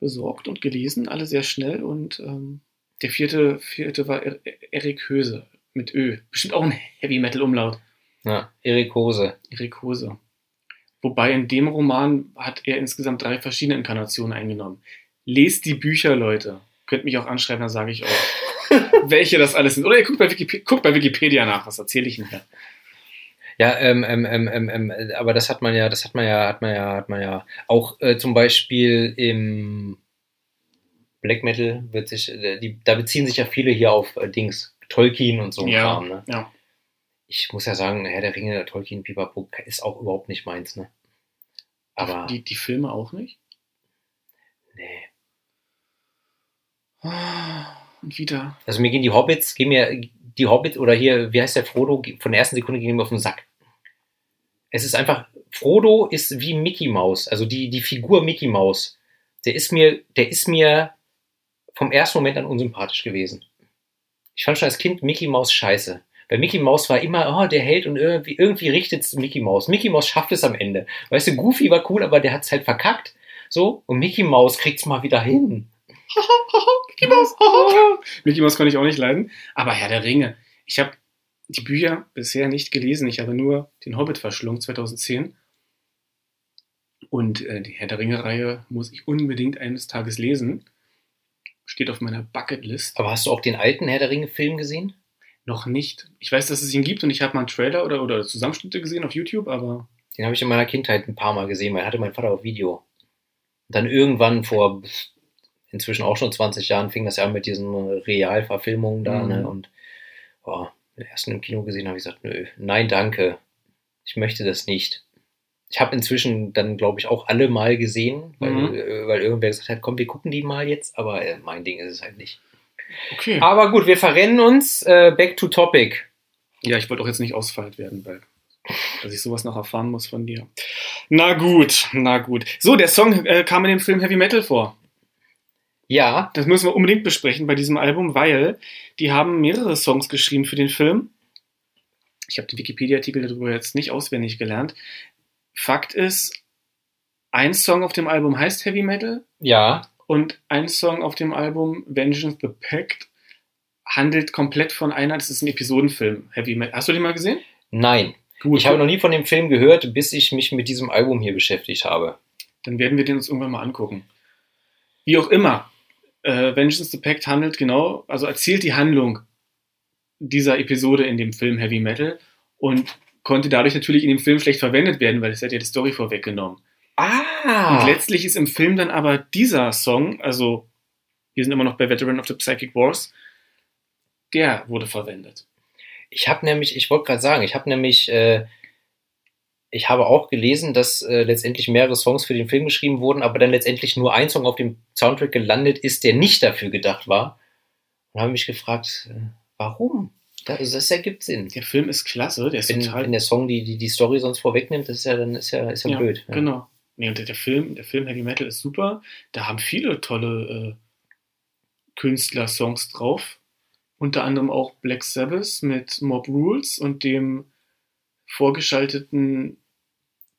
besorgt und gelesen, alle sehr schnell. Und ähm, der vierte, vierte war er Erik Höse mit Ö. Bestimmt auch ein Heavy Metal Umlaut. Ja, Erik Hose. Erik Hose. Wobei in dem Roman hat er insgesamt drei verschiedene Inkarnationen eingenommen. Lest die Bücher, Leute. Könnt mich auch anschreiben, dann sage ich euch, welche das alles sind. Oder ihr guckt bei, Wikip guckt bei Wikipedia nach, was erzähle ich denn da? Ja, ähm, ähm, ähm, ähm, ähm, äh, aber das hat man ja, das hat man ja, hat man ja, hat man ja auch äh, zum Beispiel im Black Metal wird sich, äh, die, da beziehen sich ja viele hier auf äh, Dings, Tolkien und so Ja. Kram, ne? Ja. Ich muss ja sagen, Herr der Ringe, Tolkien, Pipapo ist auch überhaupt nicht meins, ne? Aber Die, die Filme auch nicht? nee. Und wieder. Also mir gehen die Hobbits, gehen mir die Hobbits oder hier, wie heißt der Frodo, von der ersten Sekunde gehen mir auf den Sack. Es ist einfach, Frodo ist wie Mickey Mouse, also die, die Figur Mickey Mouse. Der ist mir, der ist mir vom ersten Moment an unsympathisch gewesen. Ich fand schon als Kind Mickey Mouse scheiße. Weil Mickey Mouse war immer, oh, der Held und irgendwie, irgendwie richtet es Mickey Mouse. Mickey Mouse schafft es am Ende. Weißt du, Goofy war cool, aber der hat es halt verkackt. So, und Mickey Mouse kriegt's mal wieder hin. Mickey Mouse. Mickey Mouse konnte ich auch nicht leiden. Aber Herr der Ringe. Ich habe die Bücher bisher nicht gelesen. Ich habe nur den Hobbit verschlungen 2010. Und äh, die Herr der Ringe-Reihe muss ich unbedingt eines Tages lesen. Steht auf meiner Bucketlist. Aber hast du auch den alten Herr der Ringe-Film gesehen? Noch nicht. Ich weiß, dass es ihn gibt und ich habe mal einen Trailer oder, oder Zusammenschnitte gesehen auf YouTube, aber Den habe ich in meiner Kindheit ein paar Mal gesehen, weil hatte mein Vater auf Video. Und dann irgendwann vor inzwischen auch schon 20 Jahren fing das ja an mit diesen Realverfilmungen da, Mhm. ne? Und oh, den ersten im Kino gesehen habe ich gesagt, nö, nein, danke. Ich möchte das nicht. Ich habe inzwischen dann, glaube ich, auch alle mal gesehen, weil, Mhm. äh, weil irgendwer gesagt hat, komm, wir gucken die mal jetzt, aber äh, mein Ding ist es halt nicht. okay. Aber gut, wir verrennen uns. Äh, back to topic. Ja, ich wollte auch jetzt nicht ausfallend werden, weil dass ich sowas noch erfahren muss von dir. Na gut, na gut. So, der Song äh, kam in dem Film Heavy Metal vor. Ja, Das müssen wir unbedingt besprechen bei diesem Album, weil die haben mehrere Songs geschrieben für den Film. Ich habe den Wikipedia-Artikel darüber jetzt nicht auswendig gelernt. Fakt ist, ein Song auf dem Album heißt Heavy Metal ja, und ein Song auf dem Album Vengeance the Pact handelt komplett von einer, das ist ein Episodenfilm, Heavy Metal. Hast du den mal gesehen? nein. Gut, Ich habe noch nie von dem Film gehört, bis ich mich mit diesem Album hier beschäftigt habe. dann werden wir den uns irgendwann mal angucken. Wie auch immer, äh, Vengeance the Pact handelt genau, also erzählt die Handlung dieser Episode in dem Film Heavy Metal und konnte dadurch natürlich in dem Film schlecht verwendet werden, weil es hat ja die Story vorweggenommen. Ah! Und letztlich ist im Film dann aber dieser Song, also wir sind immer noch bei Veteran of the Psychic Wars, der wurde verwendet. Ich habe nämlich, ich wollte gerade sagen, ich habe nämlich, äh, ich habe auch gelesen, dass äh, letztendlich mehrere Songs für den Film geschrieben wurden, aber dann letztendlich nur ein Song auf dem Soundtrack gelandet ist, der nicht dafür gedacht war. Und habe mich gefragt, äh, warum? Das, das ergibt Sinn. Der Film ist klasse, der ist Wenn, total wenn der Song die, die, die Story sonst vorwegnimmt, das ist ja dann ist ja, ist ja, Ja, blöd. Ja. Genau. Nee, und der, der Film, der Film Heavy Metal ist super. Da haben viele tolle äh, Künstler Songs drauf. Unter anderem auch Black Sabbath mit Mob Rules und dem vorgeschalteten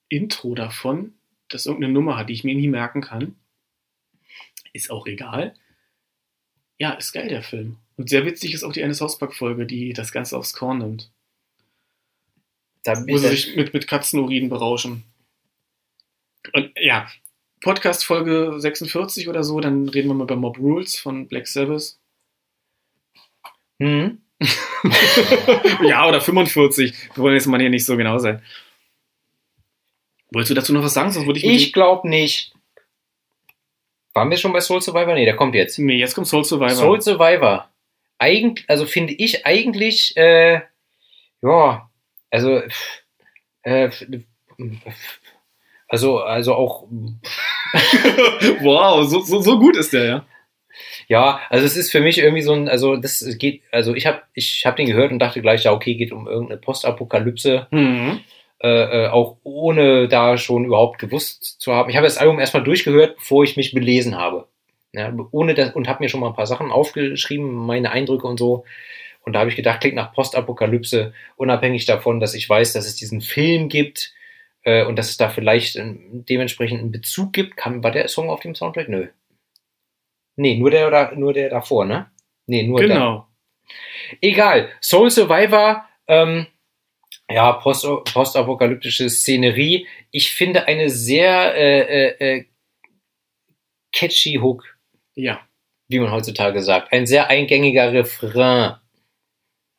Intro davon, das irgendeine Nummer hat, die ich mir nie merken kann. Ist auch egal. Ja, ist geil, der Film. Und sehr witzig ist auch die eine Hauspack-Folge, die das Ganze aufs Korn nimmt. Da Wo sie ich, sich mit, mit Katzenurin berauschen. Und ja, Podcast Folge 46 oder so, dann reden wir mal über Mob Rules von Black Sabbath. hm? ja, oder 45. Wir wollen jetzt mal hier nicht so genau sein. Wolltest du dazu noch was sagen? Sonst würde ich Ich glaube nicht. Waren wir schon bei Soul Survivor? Nee, der kommt jetzt. Nee, jetzt kommt Soul Survivor. Soul Survivor. Eigentlich, also finde ich eigentlich, äh, ja, also, äh, also, also auch, wow, so, so, so gut ist der, ja. Ja, also es ist für mich irgendwie so ein, also das geht, also ich habe ich hab den gehört und dachte gleich, ja, okay, geht um irgendeine Postapokalypse, Mhm. äh, äh, auch ohne da schon überhaupt gewusst zu haben. Ich habe das Album erstmal durchgehört, bevor ich mich belesen habe. Ja, ohne das, und habe mir schon mal ein paar Sachen aufgeschrieben, meine Eindrücke und so. Und da habe ich gedacht, klingt nach Postapokalypse, unabhängig davon, dass ich weiß, dass es diesen Film gibt äh, und dass es da vielleicht ähm, dementsprechend einen Bezug gibt. Kam, war der Song auf dem Soundtrack? Nö. Nee, nur der, da- nur der davor, ne? Nee, nur der. Genau. Egal. Soul Survivor, ähm, ja, post, postapokalyptische Szenerie. Ich finde eine sehr äh, äh, äh, catchy Hook, Ja. wie man heutzutage sagt. Ein sehr eingängiger Refrain.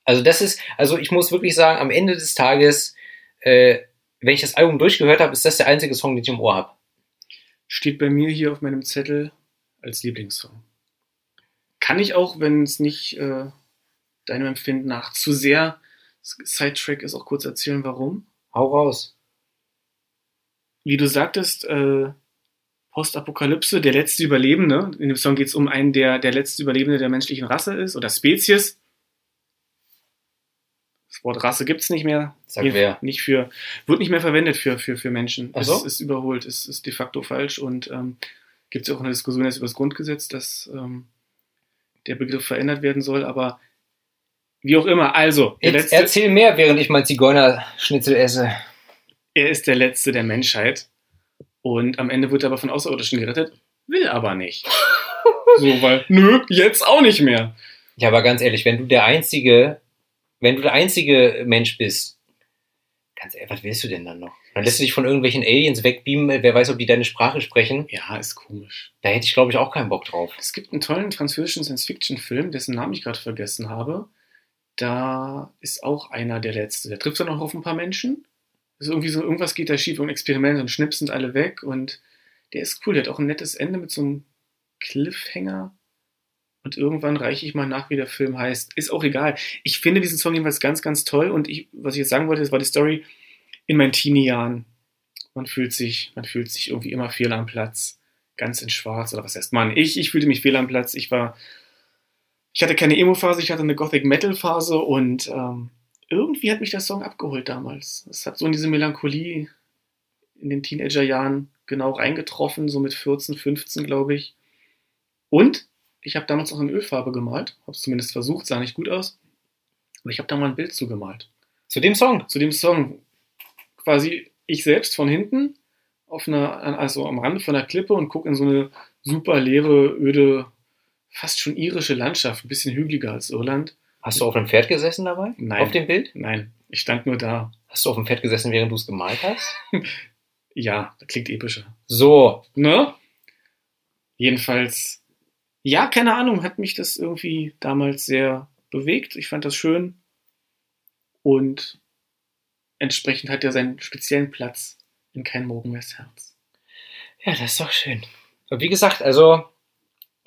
Also das ist, also ich muss wirklich sagen, am Ende des Tages, äh, wenn ich das Album durchgehört habe, ist das der einzige Song, den ich im Ohr habe. Steht bei mir hier auf meinem Zettel als Lieblingssong. Kann ich auch, wenn es nicht äh, deinem Empfinden nach zu sehr Sidetrack ist, auch kurz erzählen, warum? Hau raus. Wie du sagtest, äh, Postapokalypse, der letzte Überlebende. In dem Song geht es um einen, der der letzte Überlebende der menschlichen Rasse ist oder Spezies. Das Wort Rasse gibt es nicht mehr. Sag Hier wer. Nicht für, wird nicht mehr verwendet für, für, für Menschen. Ach so? Es ist überholt, es ist de facto falsch und ähm, gibt es auch eine Diskussion jetzt über das Grundgesetz, dass ähm, der Begriff verändert werden soll, aber wie auch immer, also, letzte, erzähl mehr, während ich mein Zigeunerschnitzel esse. er ist der Letzte der Menschheit und am Ende wird er aber von Außerirdischen gerettet, will aber nicht. so, weil, nö, jetzt auch nicht mehr. Ja, aber ganz ehrlich, wenn du der einzige, wenn du der einzige Mensch bist, ganz ehrlich, was willst du denn dann noch? Dann lässt du dich von irgendwelchen Aliens wegbeamen, wer weiß, ob die deine Sprache sprechen. Ja, ist komisch. Da hätte ich, glaube ich, auch keinen Bock drauf. Es gibt einen tollen französischen Science-Fiction-Film, dessen Namen ich gerade vergessen habe. Da ist auch einer der Letzte. Der trifft dann auch auf ein paar Menschen. Ist irgendwie so, irgendwas geht da schief, ein Experiment und Schnips sind alle weg und der ist cool. Der hat auch ein nettes Ende mit so einem Cliffhanger. Und irgendwann reiche ich mal nach, wie der Film heißt. Ist auch egal. Ich finde diesen Song jedenfalls ganz, ganz toll. Und ich, was ich jetzt sagen wollte, das war die Story in meinen Teenie-Jahren. Man fühlt sich, man fühlt sich irgendwie immer fehl am Platz. Ganz in schwarz. Oder was heißt man? Ich, ich fühlte mich fehl am Platz. Ich war, ich hatte keine Emo-Phase, ich hatte eine Gothic-Metal-Phase und ähm, irgendwie hat mich der Song abgeholt damals. Es hat so in diese Melancholie in den Teenager-Jahren genau reingetroffen, so mit 14, 15, glaube ich. Und ich habe damals noch in Ölfarbe gemalt, habe es zumindest versucht, sah nicht gut aus. Aber ich habe da mal ein Bild zugemalt. Zu dem Song. Zu dem Song quasi ich selbst von hinten auf einer, also am Rande von der Klippe und gucke in so eine super leere, öde, fast schon irische Landschaft, ein bisschen hügeliger als Irland. Hast du auf einem Pferd gesessen dabei? Nein. Auf dem Bild? Nein, ich stand nur da. Hast du auf dem Pferd gesessen, während du es gemalt hast? Ja, das klingt epischer. So. Ne? Jedenfalls, ja, keine Ahnung, hat mich das irgendwie damals sehr bewegt. Ich fand das schön. Und entsprechend hat er seinen speziellen Platz in Kein Morgen mehrs Herz. Ja, das ist doch schön. Und wie gesagt, also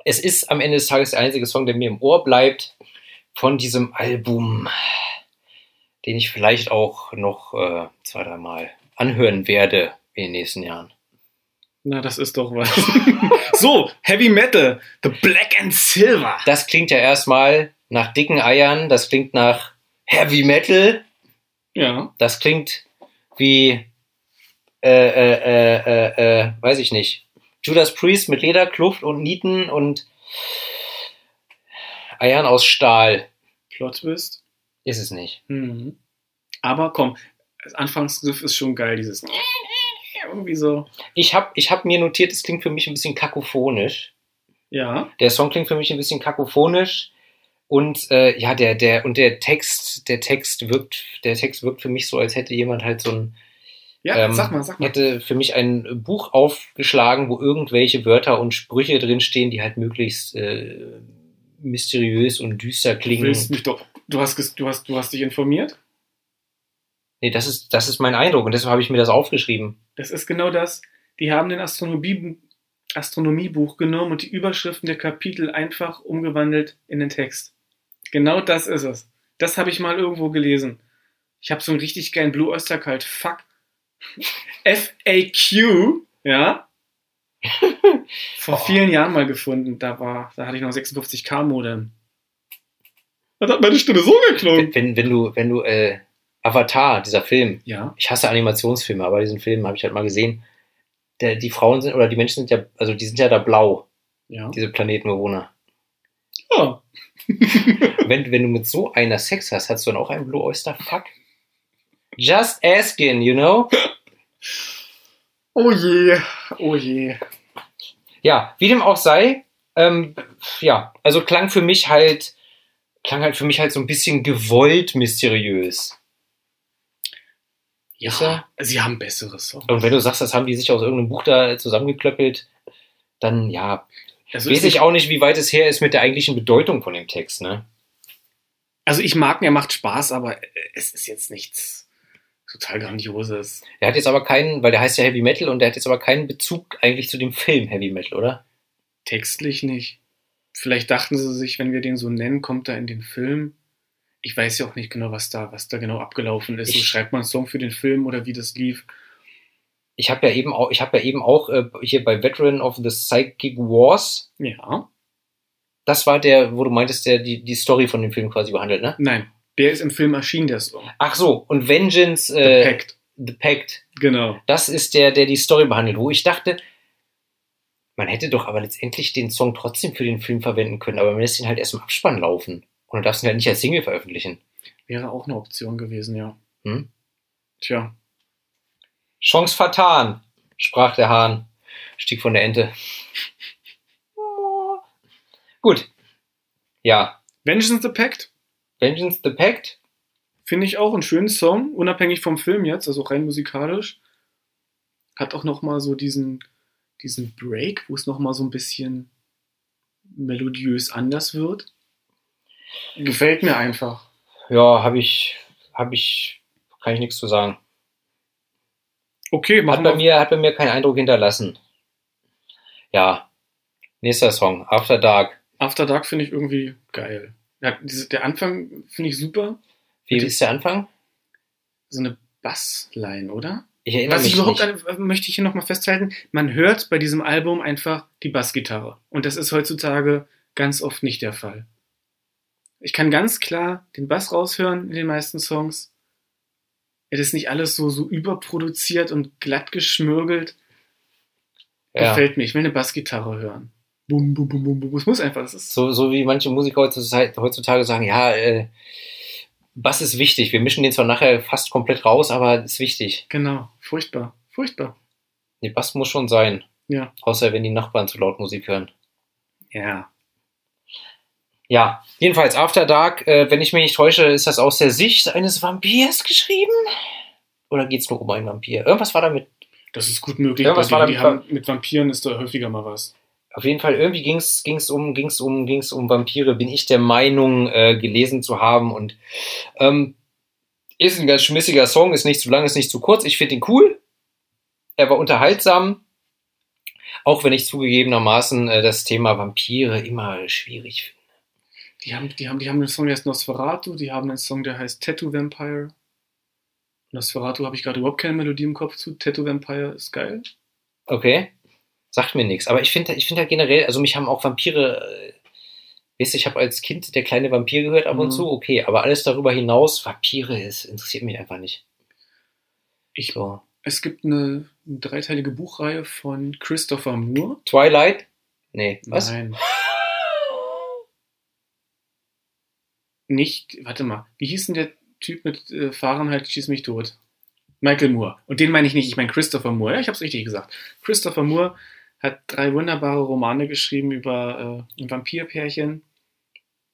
es ist am Ende des Tages der einzige Song, der mir im Ohr bleibt von diesem Album, den ich vielleicht auch noch äh, zwei, dreimal anhören werde in den nächsten Jahren. Na, das ist doch was. so, Heavy Metal, The Black and Silver. Das klingt ja erstmal nach dicken Eiern, das klingt nach Heavy Metal, Ja. das klingt wie, äh, äh, äh, äh, äh, weiß ich nicht, Judas Priest mit Leder, Kluft und Nieten und Eiern aus Stahl. Plot Twist. Ist es nicht. Mhm. Aber komm, das Anfangsgriff ist schon geil, dieses irgendwie so. Ich habe ich hab mir notiert, es klingt für mich ein bisschen kakophonisch. Ja. Der Song klingt für mich ein bisschen kakophonisch. Und äh, ja, der, der, und der Text, der Text wirkt, der Text wirkt für mich so, als hätte jemand halt so ein, Ja, Ähm, sag mal, sag mal. hätte für mich ein Buch aufgeschlagen, wo irgendwelche Wörter und Sprüche drinstehen, die halt möglichst äh, mysteriös und düster klingen. willst mich doch. Du hast, du hast, du hast dich informiert? Nee, das ist, das ist mein Eindruck und deshalb habe ich mir das aufgeschrieben. Das ist genau das. Die haben den Astronomie, Astronomiebuch genommen und die Überschriften der Kapitel einfach umgewandelt in den Text. Genau das ist es. Das habe ich mal irgendwo gelesen. Ich habe so einen richtig geilen Blue Oyster Cult. Fuck. FAQ, ja. Vor Oh. vielen Jahren mal gefunden. Da war, da hatte ich noch 56k Modem. Das hat meine Stimme so geklungen. Wenn, wenn du, wenn du, äh, Avatar, dieser Film, Ja. ich hasse Animationsfilme, aber diesen Film habe ich halt mal gesehen. Der, die Frauen sind, oder die Menschen sind ja, also die sind ja da blau, Ja. diese Planetenbewohner. ja. Wenn, wenn du mit so einer Sex hast, hast du dann auch einen Blue Oyster Fuck? Just asking, you know? Oh je. Oh je. Ja, wie dem auch sei, ähm, ja, also klang für mich halt, klang halt für mich halt so ein bisschen gewollt mysteriös. Ja, sie haben bessere Songs. Und wenn du sagst, das haben die sich aus irgendeinem Buch da zusammengeklöppelt, dann ja, Also, weiß ich auch nicht, wie weit es her ist mit der eigentlichen Bedeutung von dem Text, ne? also ich mag ihn, er macht Spaß, aber es ist jetzt nichts total Grandioses. Der hat jetzt aber keinen, weil der heißt ja Heavy Metal und der hat jetzt aber keinen Bezug eigentlich zu dem Film Heavy Metal, oder? Textlich nicht. Vielleicht dachten sie sich, wenn wir den so nennen, kommt er in den Film. Ich weiß ja auch nicht genau, was da, was da genau abgelaufen ist. So Ich- schreibt man einen Song für den Film oder wie das lief. Ich habe ja eben auch, ich habe ja eben auch äh, hier bei Veteran of the Psychic Wars, Ja. das war der, wo du meintest, der die, die Story von dem Film quasi behandelt, ne? Nein, der ist im Film erschienen, der Song. Ach so, und Vengeance, The äh, Pact. The Pact, Genau. das ist der, der die Story behandelt, wo ich dachte, man hätte doch aber letztendlich den Song trotzdem für den Film verwenden können, aber man lässt ihn halt erst im Abspann laufen. Und du darfst ihn halt nicht als Single veröffentlichen. Wäre auch eine Option gewesen, ja. Hm? Tja. Chance vertan, sprach der Hahn, stieg von der Ente. Gut. Ja, Vengeance the Pact Vengeance the Pact. finde ich auch einen schönen Song, unabhängig vom Film jetzt, also rein musikalisch. Hat auch noch mal so diesen, diesen Break, wo es noch mal so ein bisschen melodiös anders wird. Gefällt mir einfach. Ja, habe ich, habe ich, kann ich nichts zu sagen. Okay, Hat machen bei wir. mir, hat bei mir keinen Eindruck hinterlassen. Ja. Nächster Song, After Dark. After Dark finde ich irgendwie geil. Ja, diese, der Anfang finde ich super. Wie ist der Anfang? So eine Bassline, oder? Ich erinnere Was ich mich überhaupt nicht. an, möchte ich hier nochmal festhalten, man hört bei diesem Album einfach die Bassgitarre. Und das ist heutzutage ganz oft nicht der Fall. Ich kann ganz klar den Bass raushören in den meisten Songs. Es ist nicht alles so, so überproduziert und glatt geschmürgelt. Ja. Gefällt mir. Ich will eine Bassgitarre hören. Bum, bum, bum, bum, bum. Es muss einfach, das ist So, so wie manche Musiker heutzutage, heutzutage sagen, ja, äh, Bass ist wichtig. Wir mischen den zwar nachher fast komplett raus, aber ist wichtig. genau, furchtbar, furchtbar. Nee, Bass muss schon sein. Ja. Außer wenn die Nachbarn zu laut Musik hören. Ja. Ja, jedenfalls After Dark, äh, wenn ich mich nicht täusche, ist das aus der Sicht eines Vampirs geschrieben? Oder geht's nur um einen Vampir? Irgendwas war damit. Das ist gut möglich. Ja, was bei war damit- haben, mit Vampiren ist da häufiger mal was. Auf jeden Fall, irgendwie ging's ging's um, ging's um, ging's um Vampire, bin ich der Meinung, äh, gelesen zu haben. Und ähm, Ist ein ganz schmissiger Song, ist nicht zu lang, ist nicht zu kurz. Ich finde ihn cool. Er war unterhaltsam. Auch wenn ich zugegebenermaßen äh, das Thema Vampire immer schwierig finde. Die haben, die, haben, die haben einen Song, der heißt Nosferatu, die haben einen Song, der heißt Tattoo Vampire. Nosferatu habe ich gerade überhaupt keine Melodie im Kopf zu. Tattoo Vampire ist geil. Okay. Sagt mir nichts. Aber ich finde ich find halt generell, also mich haben auch Vampire. Äh, weißt du, ich habe als Kind der kleine Vampir gehört ab und Mhm. zu, okay. Aber alles darüber hinaus, Vampire, es interessiert mich einfach nicht. Ich, So. es gibt eine, eine dreiteilige Buchreihe von Christopher Moore. Twilight? Nee. Was? Nein. Nicht, warte mal, wie hieß denn der Typ mit äh, Fahrenheit Schieß mich tot? Michael Moore. Und den meine ich nicht, ich meine Christopher Moore. Ja, ich habe es richtig gesagt. Christopher Moore hat drei wunderbare Romane geschrieben über äh, ein Vampirpärchen.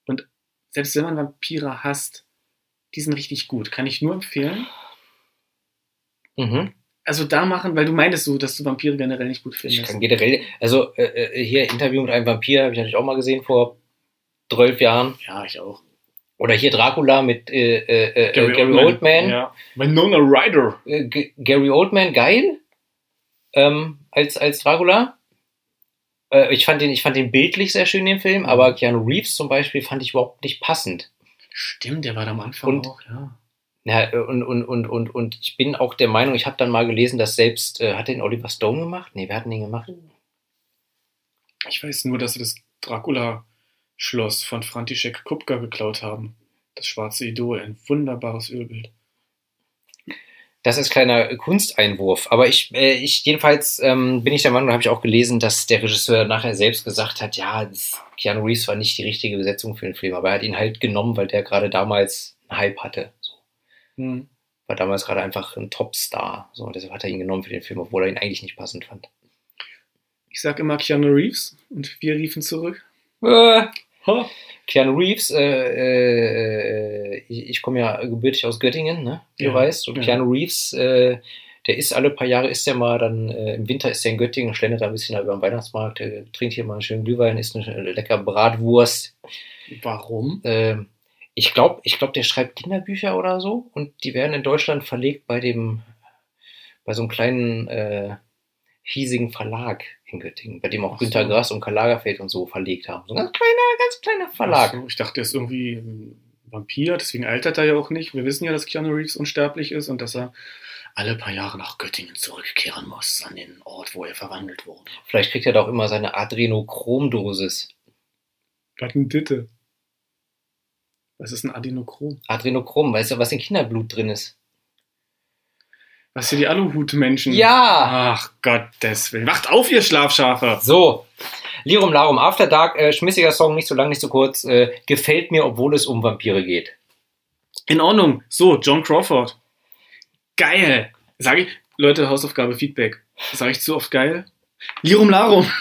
Und selbst wenn man Vampire hasst, die sind richtig gut. Kann ich nur empfehlen. Mhm. Also da machen, weil du meintest so, dass du Vampire generell nicht gut Ich findest. kann generell, also äh, äh, hier Interview mit einem Vampir habe ich natürlich auch mal gesehen vor 12 Jahren. Ja, ich auch. Oder hier Dracula mit äh, äh, äh, Gary, Oldman. Ja. Winona Ryder. Äh, G Gary Oldman geil ähm, als, als Dracula. Äh, ich, fand den, ich fand den bildlich sehr schön, den Film, aber Keanu Reeves zum Beispiel fand ich überhaupt nicht passend. Stimmt, der war da am Anfang Und- auch, ja. Ja, äh, und, und, und, und, und ich bin auch der Meinung, ich habe dann mal gelesen, dass selbst, äh, hat den Oliver Stone gemacht? Nee, wer hat den gemacht? Ich weiß nur, dass sie das Dracula-Schloss von František Kupka geklaut haben. Das schwarze Idol, ein wunderbares Ölbild. Das ist kleiner Kunsteinwurf. Aber ich, äh, ich jedenfalls ähm, bin ich der Meinung, habe ich auch gelesen, dass der Regisseur nachher selbst gesagt hat, ja, Keanu Reeves war nicht die richtige Besetzung für den Film, aber er hat ihn halt genommen, weil der gerade damals einen Hype hatte. So. Hm. War damals gerade einfach ein Topstar. So, und deshalb hat er ihn genommen für den Film, obwohl er ihn eigentlich nicht passend fand. Ich sag immer Keanu Reeves und wir riefen zurück. Äh, Ha. Keanu Reeves, äh, äh, ich, ich komme ja gebürtig aus Göttingen, ne? Wie Ja, du weißt. Und ja. Keanu Reeves, äh, der ist alle paar Jahre, ist der mal dann, äh, im Winter ist der in Göttingen, schlendert da ein bisschen über den Weihnachtsmarkt, äh, trinkt hier mal einen schönen Glühwein, isst eine äh, lecker Bratwurst. Warum? Ähm, ich glaube, ich glaub, der schreibt Kinderbücher oder so und die werden in Deutschland verlegt bei dem, bei so einem kleinen, äh, hiesigen Verlag in Göttingen, bei dem auch Ach so. Günter Grass und Karl Lagerfeld und so verlegt haben. So ein ganz kleiner, ganz kleiner Verlag. So, ich dachte, er ist irgendwie ein Vampir, deswegen altert er ja auch nicht. Wir wissen ja, dass Keanu Reeves unsterblich ist und dass er alle paar Jahre nach Göttingen zurückkehren muss, an den Ort, wo er verwandelt wurde. Vielleicht kriegt er doch immer seine Adrenochromdosis. Was ein Ditte? Was ist ein Adenochrom? Adrenochrom, weißt du, was in Kinderblut drin ist? Was sind die Aluhut-Menschen? Ja! Ach Gottes Willen. Wacht auf, ihr Schlafschafe! So. Lirum Larum, After Dark, äh, schmissiger Song, nicht so lang, nicht so kurz. Äh, gefällt mir, obwohl es um Vampire geht. In Ordnung. So, John Crawford. Geil. Sag ich, Leute, Hausaufgabe, Feedback. Sag ich zu oft geil? Lirum Larum.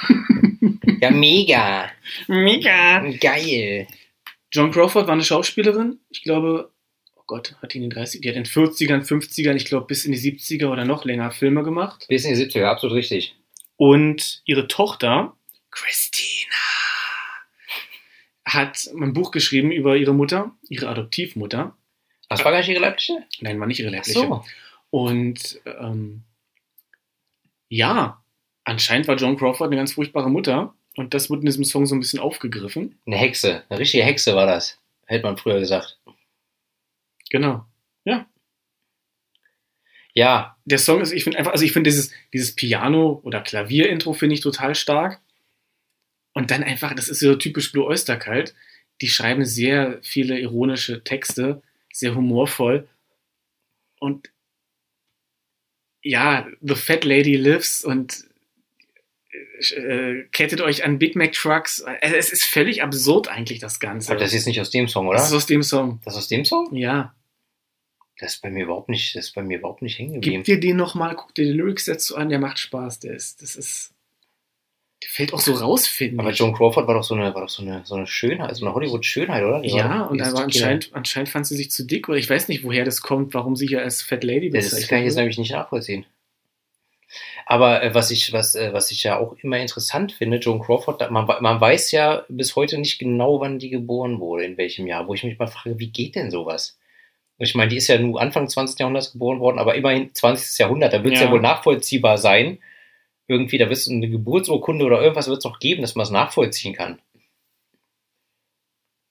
Ja, mega. Mega. Geil. John Crawford war eine Schauspielerin. Ich glaube, Gott, hat die in den 30 die hat in den 40ern, 50ern, ich glaube bis in die 70er oder noch länger Filme gemacht. Bis in die 70er, absolut richtig. Und ihre Tochter, Christina, hat ein Buch geschrieben über ihre Mutter, ihre Adoptivmutter. Das war gar nicht ihre leibliche? Nein, war nicht ihre Ach leibliche. so. Und ähm, ja, anscheinend war John Crawford eine ganz furchtbare Mutter. Und das wird in diesem Song so ein bisschen aufgegriffen. Eine Hexe. Eine richtige Hexe war das. Hätte man früher gesagt. Genau. Ja, Der Song ist, ich finde einfach, also ich finde dieses, dieses Piano- oder Klavier-Intro finde ich total stark. Und dann einfach, das ist so typisch Blue Oyster Cult. Die schreiben sehr viele ironische Texte, sehr humorvoll. Und ja, The Fat Lady Lives und äh, kettet euch an Big Mac Trucks. Es ist völlig absurd eigentlich, das Ganze. aber das ist nicht aus dem Song, oder? das ist aus dem Song. Das ist aus dem Song? Ja. Das ist bei mir überhaupt nicht, das ist bei mir überhaupt nicht hängen geblieben. Gib dir den nochmal, guck dir die Lyrics dazu an, der macht Spaß. Der ist, das ist. Der fällt auch so raus, finde Aber ich. Joan Crawford war doch so eine, war doch so eine, so eine Schönheit, so eine Hollywood-Schönheit, oder? Die war Ja, doch- und aber anscheinend, anscheinend fand sie sich zu dick, oder ich weiß nicht, woher das kommt, warum sie hier als Fat Lady Das bezeichnet kann ich jetzt nämlich nicht nachvollziehen. Aber äh, was ich, was, äh, was ich ja auch immer interessant finde, Joan Crawford, man, man weiß ja bis heute nicht genau, wann die geboren wurde, in welchem Jahr, wo ich mich mal frage, wie geht denn sowas? Ich meine, die ist ja nur Anfang 20. Jahrhunderts geboren worden, aber immerhin 20. Jahrhundert. Da wird es ja. Ja. wohl nachvollziehbar sein. Irgendwie, da wird es eine Geburtsurkunde oder irgendwas wird es noch geben, dass man es nachvollziehen kann.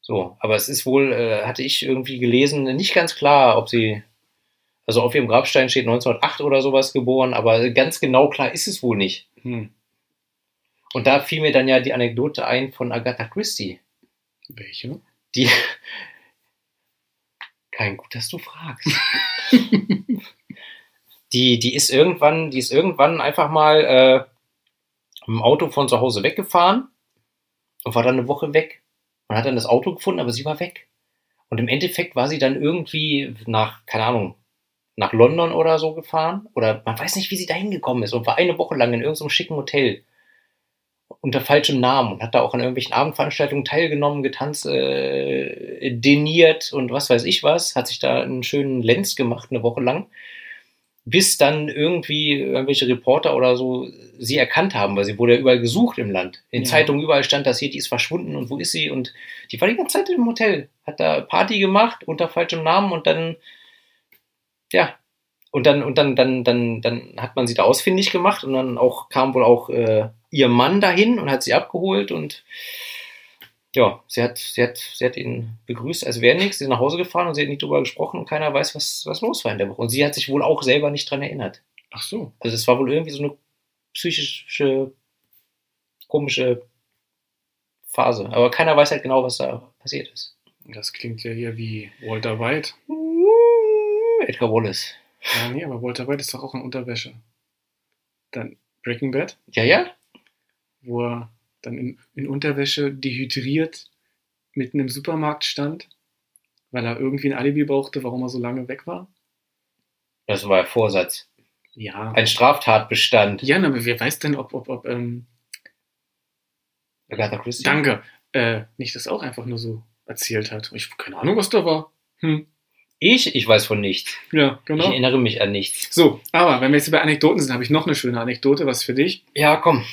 So, aber es ist wohl, äh, hatte ich irgendwie gelesen, nicht ganz klar, ob sie, also auf ihrem Grabstein steht 1908 oder sowas geboren, aber ganz genau klar ist es wohl nicht. Hm. Und da fiel mir dann ja die Anekdote ein von Agatha Christie. Welche? Die. Kein gut, dass du fragst. die, die ist irgendwann, die ist irgendwann einfach mal äh, im Auto von zu Hause weggefahren und war dann eine Woche weg. Und hat dann das Auto gefunden, aber sie war weg. Und im Endeffekt war sie dann irgendwie nach, keine Ahnung, nach London oder so gefahren. Oder man weiß nicht, wie sie da hingekommen ist und war eine Woche lang in irgendeinem schicken Hotel unter falschem Namen und hat da auch an irgendwelchen Abendveranstaltungen teilgenommen, getanzt, äh, deniert und was weiß ich was, hat sich da einen schönen Lenz gemacht, eine Woche lang, bis dann irgendwie irgendwelche Reporter oder so sie erkannt haben, weil sie wurde ja überall gesucht im Land. In Ja. Zeitungen überall stand das hier, die ist verschwunden und wo ist sie? Und die war die ganze Zeit im Hotel, hat da Party gemacht unter falschem Namen und dann, ja, und dann, und dann, dann, dann, dann hat man sie da ausfindig gemacht und dann auch kam wohl auch äh, ihr Mann dahin und hat sie abgeholt und ja, sie hat, sie hat, sie hat ihn begrüßt, als wäre nichts, sie ist nach Hause gefahren und sie hat nicht drüber gesprochen und keiner weiß, was, was los war in der Woche. Und sie hat sich wohl auch selber nicht dran erinnert. Ach so. Also es war wohl irgendwie so eine psychische, komische Phase. Aber keiner weiß halt genau, was da passiert ist. Das klingt ja hier wie Walter White. Edgar Wallace. Ja, nee, aber Walter White ist doch auch in Unterwäsche. Dann Breaking Bad, Ja, ja? Wo er dann in, in Unterwäsche dehydriert mitten im Supermarkt stand, weil er irgendwie ein Alibi brauchte, warum er so lange weg war. Das war Vorsatz. Ja. Ein Straftatbestand. Ja, aber wer weiß denn, ob, ob, ob, ähm, Agatha Christie. danke, äh, nicht das auch einfach nur so erzählt hat. Ich habe keine Ahnung, was da war. Hm. Ich? Ich weiß von nichts. Ja, Ich genau. erinnere mich an nichts. So, aber wenn wir jetzt bei Anekdoten sind, habe ich noch eine schöne Anekdote, was für dich. Ja, komm.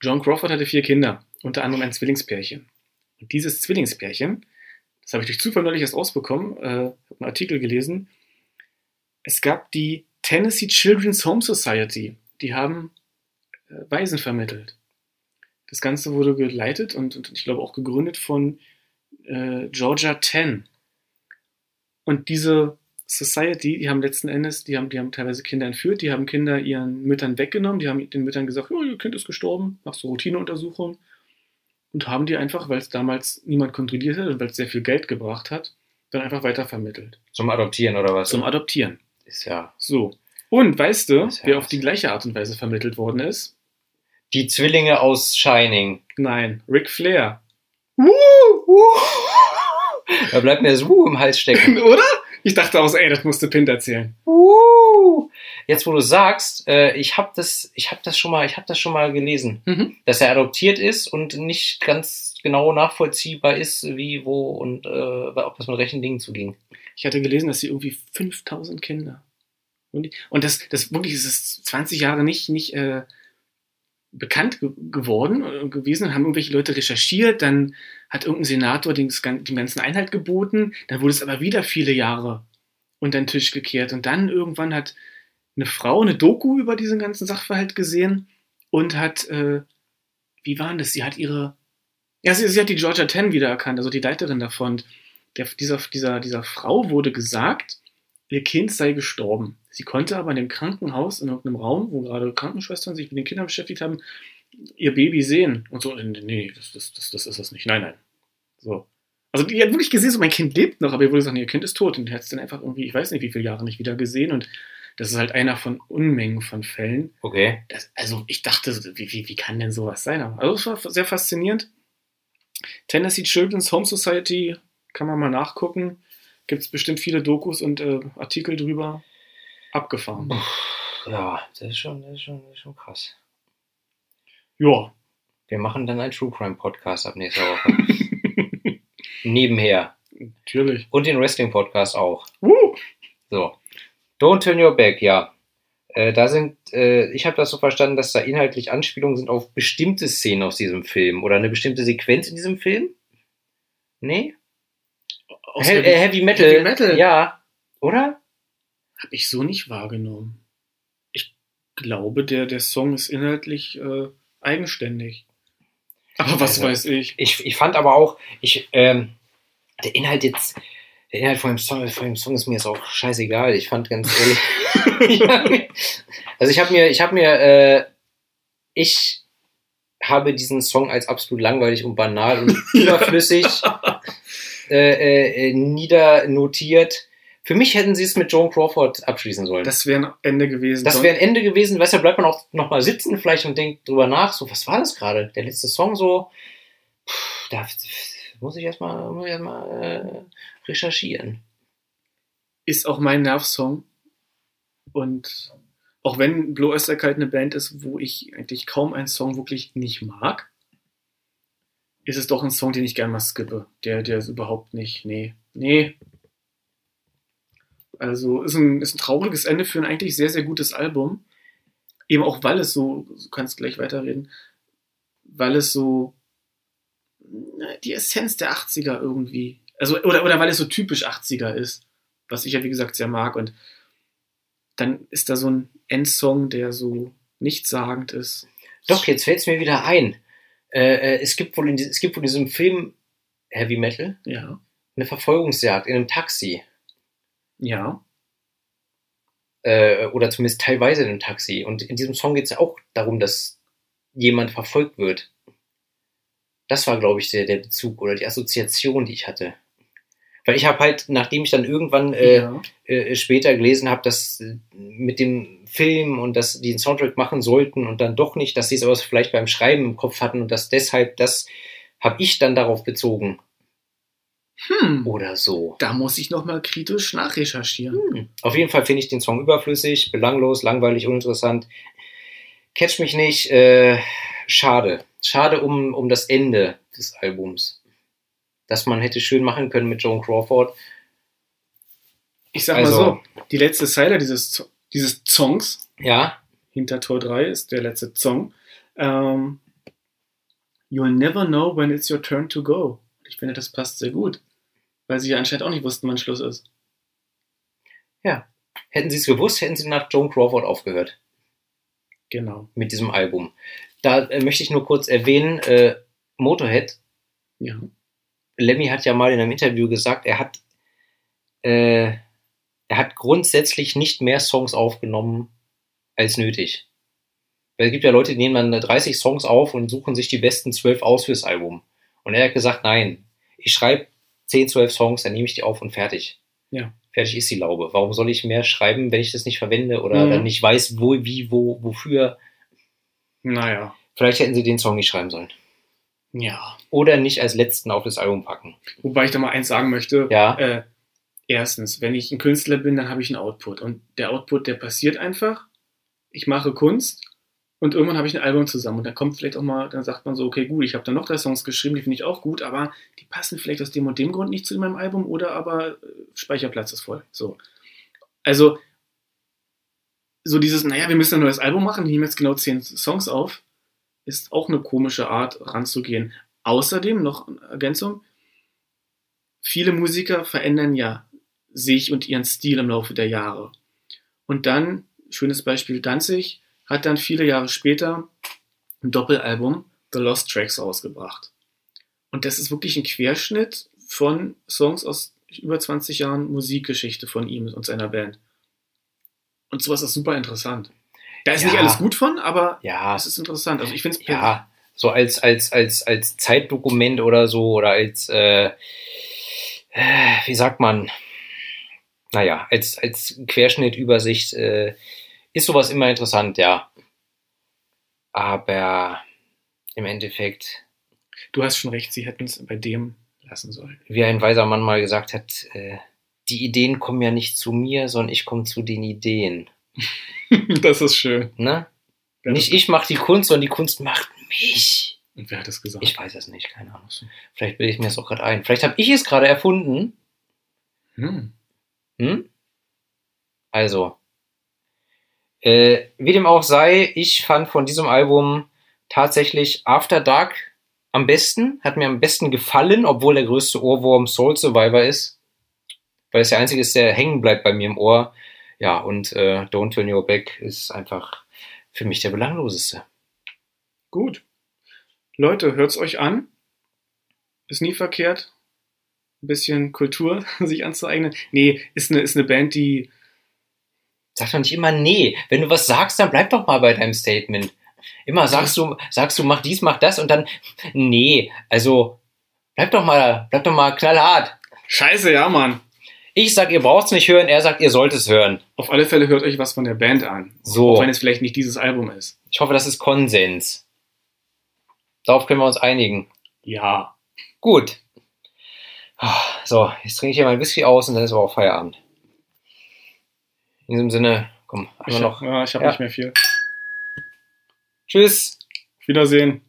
John Crawford hatte vier Kinder, unter anderem ein Zwillingspärchen. Und dieses Zwillingspärchen, das habe ich durch Zufall neulich erst ausbekommen, äh, habe einen Artikel gelesen. Es gab die Tennessee Children's Home Society. Die haben äh, Waisen vermittelt. Das Ganze wurde geleitet und, und ich glaube auch gegründet von äh, Georgia Ten. Und diese Society, die haben letzten Endes, die haben, die haben teilweise Kinder entführt, die haben Kinder ihren Müttern weggenommen, die haben den Müttern gesagt, oh, ihr Kind ist gestorben, machst du Routineuntersuchung und haben die einfach, weil es damals niemand kontrolliert hat und weil es sehr viel Geld gebracht hat, dann einfach weitervermittelt. Zum Adoptieren oder was? Zum Adoptieren. ist ja. So. Und weißt du, ja wer auf die gleiche Art und Weise vermittelt worden ist? Die Zwillinge aus Shining. Nein, Ric Flair. Da bleibt mir das Wuh im Hals stecken. Oder? Ich dachte auch, so, ey, das musste Pint erzählen. Wuh. Jetzt, wo du sagst, äh, ich habe das, ich habe das schon mal, ich habe das schon mal gelesen, Mhm. dass er adoptiert ist und nicht ganz genau nachvollziehbar ist, wie, wo und äh, ob das mit rechten Dingen zuging. Ich hatte gelesen, dass sie irgendwie 5000 Kinder. Und, und das, das wirklich ist es 20 Jahre nicht, nicht äh, bekannt ge geworden äh, gewesen. Haben irgendwelche Leute recherchiert, dann hat irgendein Senator den, ganzen Einhalt geboten, dann wurde es aber wieder viele Jahre unter den Tisch gekehrt. Und dann irgendwann hat eine Frau eine Doku über diesen ganzen Sachverhalt gesehen und hat, äh, wie war das? Sie hat ihre, ja, sie, sie hat die Georgia Ten wiedererkannt, also die Leiterin davon. Der, dieser, dieser, dieser Frau wurde gesagt, ihr Kind sei gestorben. Sie konnte aber in dem Krankenhaus, in irgendeinem Raum, wo gerade Krankenschwestern sich mit den Kindern beschäftigt haben, ihr Baby sehen. Und so, nee, das, das, das, das ist das nicht. Nein, nein. So. Also die hat wirklich gesehen, so mein Kind lebt noch, aber ihr wurde gesagt, nee, ihr Kind ist tot. Und die hat es dann einfach irgendwie, ich weiß nicht, wie viele Jahre nicht wieder gesehen. Und das ist halt einer von Unmengen von Fällen. Okay. Das, also ich dachte, wie, wie, wie kann denn sowas sein? Also es war sehr faszinierend. Tennessee Children's Home Society kann man mal nachgucken. Gibt es bestimmt viele Dokus und äh, Artikel drüber. Abgefahren. Ja, das ist schon, das ist schon, das ist schon krass. Ja. Wir machen dann einen True Crime Podcast ab nächster Woche. Nebenher. Natürlich. Und den Wrestling Podcast auch. Uh, So. Don't turn your back, ja. Äh, da sind, äh, ich habe das so verstanden, dass da inhaltlich Anspielungen sind auf bestimmte Szenen aus diesem Film oder eine bestimmte Sequenz in diesem Film. Nee? He Heavy, äh, Heavy Metal. Heavy Metal. Ja. Oder? Habe ich so nicht wahrgenommen. Ich glaube, der, der Song ist inhaltlich äh, eigenständig. Aber was Also, weiß ich. Ich, ich fand aber auch, ich, ähm, der Inhalt jetzt, der Inhalt von dem, Song, von dem Song ist mir jetzt auch scheißegal. Ich fand ganz ehrlich. also ich habe mir, ich habe mir, äh, ich habe diesen Song als absolut langweilig und banal und überflüssig äh, äh, äh, niedernotiert. Für mich hätten sie es mit Joan Crawford abschließen sollen. Das wäre ein Ende gewesen. Das wäre ein Ende gewesen, weißt du, da bleibt man auch noch mal sitzen vielleicht und denkt drüber nach, so, was war das gerade? Der letzte Song so, pff, da muss ich erstmal muss ich erst mal, äh, recherchieren. ist auch mein Nervsong. Und auch wenn Blue Oyster Cult eine Band ist, wo ich eigentlich kaum einen Song wirklich nicht mag, ist es doch ein Song, den ich gerne mal skippe. Der, der ist überhaupt nicht, nee, nee. Also ist ein, ist ein trauriges Ende für ein eigentlich sehr, sehr gutes Album. Eben auch, weil es so, du kannst gleich weiterreden, weil es so die Essenz der 80er irgendwie, also, oder, oder weil es so typisch 80er ist, was ich ja wie gesagt sehr mag. Und dann ist da so ein Endsong, der so nichtssagend ist. Doch, jetzt fällt es mir wieder ein. Äh, äh, es, gibt wohl in, es gibt wohl in diesem Film Heavy Metal Ja. eine Verfolgungsjagd in einem Taxi. Ja. Äh, oder zumindest teilweise in einem Taxi. Und in diesem Song geht es ja auch darum, dass jemand verfolgt wird. Das war, glaube ich, der, der Bezug oder die Assoziation, die ich hatte. Weil ich habe halt, nachdem ich dann irgendwann äh, ja. äh, später gelesen habe, dass äh, mit dem Film und dass die einen Soundtrack machen sollten und dann doch nicht, dass sie es aber vielleicht beim Schreiben im Kopf hatten und dass deshalb das habe ich dann darauf bezogen Hm. oder so. Da muss ich nochmal kritisch nachrecherchieren. Hm. Auf jeden Fall finde ich den Song überflüssig, belanglos, langweilig, uninteressant. Catch mich nicht. Äh, schade. Schade um, um das Ende des Albums. Das man hätte schön machen können mit Joan Crawford. Ich sag Also- mal so, die letzte Zeile dieses, dieses Songs Ja, hinter Tor 3 ist der letzte Song. Ähm, You'll never know when it's your turn to go. Ich finde, das passt sehr gut. Weil sie ja anscheinend auch nicht wussten, wann Schluss ist. hätten sie es gewusst, hätten sie nach Joan Crawford aufgehört Genau. mit diesem Album. Da äh, möchte ich nur kurz erwähnen, äh, Motorhead, Ja. Lemmy hat ja mal in einem Interview gesagt, er hat, äh, er hat grundsätzlich nicht mehr Songs aufgenommen als nötig. Weil es gibt ja Leute, die nehmen dann 30 Songs auf und suchen sich die besten 12 aus fürs Album. Und er hat gesagt, nein, ich schreibe 10, 12 Songs, dann nehme ich die auf und fertig. Ja. Fertig ist die Laube. Warum soll ich mehr schreiben, wenn ich das nicht verwende oder Mhm. dann nicht weiß, wo, wie, wo, wofür? Naja. Vielleicht hätten sie den Song nicht schreiben sollen. Ja. Oder nicht als letzten auf das Album packen. Wobei ich da mal eins sagen möchte. Ja. Äh, erstens, wenn ich ein Künstler bin, dann habe ich einen Output. Und der Output, der passiert einfach. Ich mache Kunst und irgendwann habe ich ein Album zusammen. Und dann kommt vielleicht auch mal, dann sagt man so, okay, gut, ich habe da noch drei Songs geschrieben, die finde ich auch gut, aber die passen vielleicht aus dem und dem Grund nicht zu meinem Album oder aber äh, Speicherplatz ist voll. So. Also, so dieses, naja, wir müssen ein neues Album machen, nehmen jetzt genau zehn Songs auf, ist auch eine komische Art ranzugehen. Außerdem noch eine Ergänzung, viele Musiker verändern ja sich und ihren Stil im Laufe der Jahre. Und dann, schönes Beispiel Danzig, hat dann viele Jahre später ein Doppelalbum The Lost Tracks rausgebracht. Und das ist wirklich ein Querschnitt von Songs aus über 20 Jahren Musikgeschichte von ihm und seiner Band. Und sowas ist super interessant. Da ist Ja. nicht alles gut von, aber Ja, es ist interessant. Also ich finde es ja, so als, als, als, als Zeitdokument oder so oder als, äh, äh, wie sagt man, naja, als, als Querschnittübersicht äh, ist sowas immer interessant, ja. Aber im Endeffekt, du hast schon recht, sie hätten es bei dem lassen sollen. wie ein weiser Mann mal gesagt hat, äh, die Ideen kommen ja nicht zu mir, sondern ich komme zu den Ideen. das ist schön. Ne? Wer Nicht ich mache die Kunst, sondern die Kunst macht mich. Und wer hat das gesagt? Ich weiß es nicht, keine Ahnung. Vielleicht bilde ich mir das auch gerade ein. Vielleicht habe ich es gerade erfunden. Hm. Hm? Also, äh, wie dem auch sei, ich fand von diesem Album tatsächlich After Dark am besten, hat mir am besten gefallen, obwohl der größte Ohrwurm Soul Survivor ist. Weil es der einzige ist, der hängen bleibt bei mir im Ohr. Ja, und äh, Don't Turn Your Back ist einfach für mich der belangloseste. Gut. Leute, hört's euch an. Ist nie verkehrt. Ein bisschen Kultur sich anzueignen. Nee, ist eine, ist eine Band, die. Sag doch nicht immer nee. Wenn du was sagst, dann bleib doch mal bei deinem Statement. Immer sagst du, sagst du, mach dies, mach das und dann, nee, also, bleib doch mal, bleib doch mal knallhart. Scheiße, ja, Mann. Ich sag, ihr braucht's nicht hören, er sagt, ihr sollt es hören. Auf alle Fälle hört euch was von der Band an. So. Auch wenn es vielleicht nicht dieses Album ist. Ich hoffe, das ist Konsens. Darauf können wir uns einigen. Ja. Gut. Ah, So, jetzt trinke ich hier mal ein Whisky aus und dann ist aber auch Feierabend. In diesem Sinne, komm, Ich einmal hab, noch. ja, ich habe Ja. nicht mehr viel. Tschüss. Auf Wiedersehen.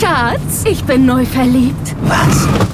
Schatz, ich bin neu verliebt. Was?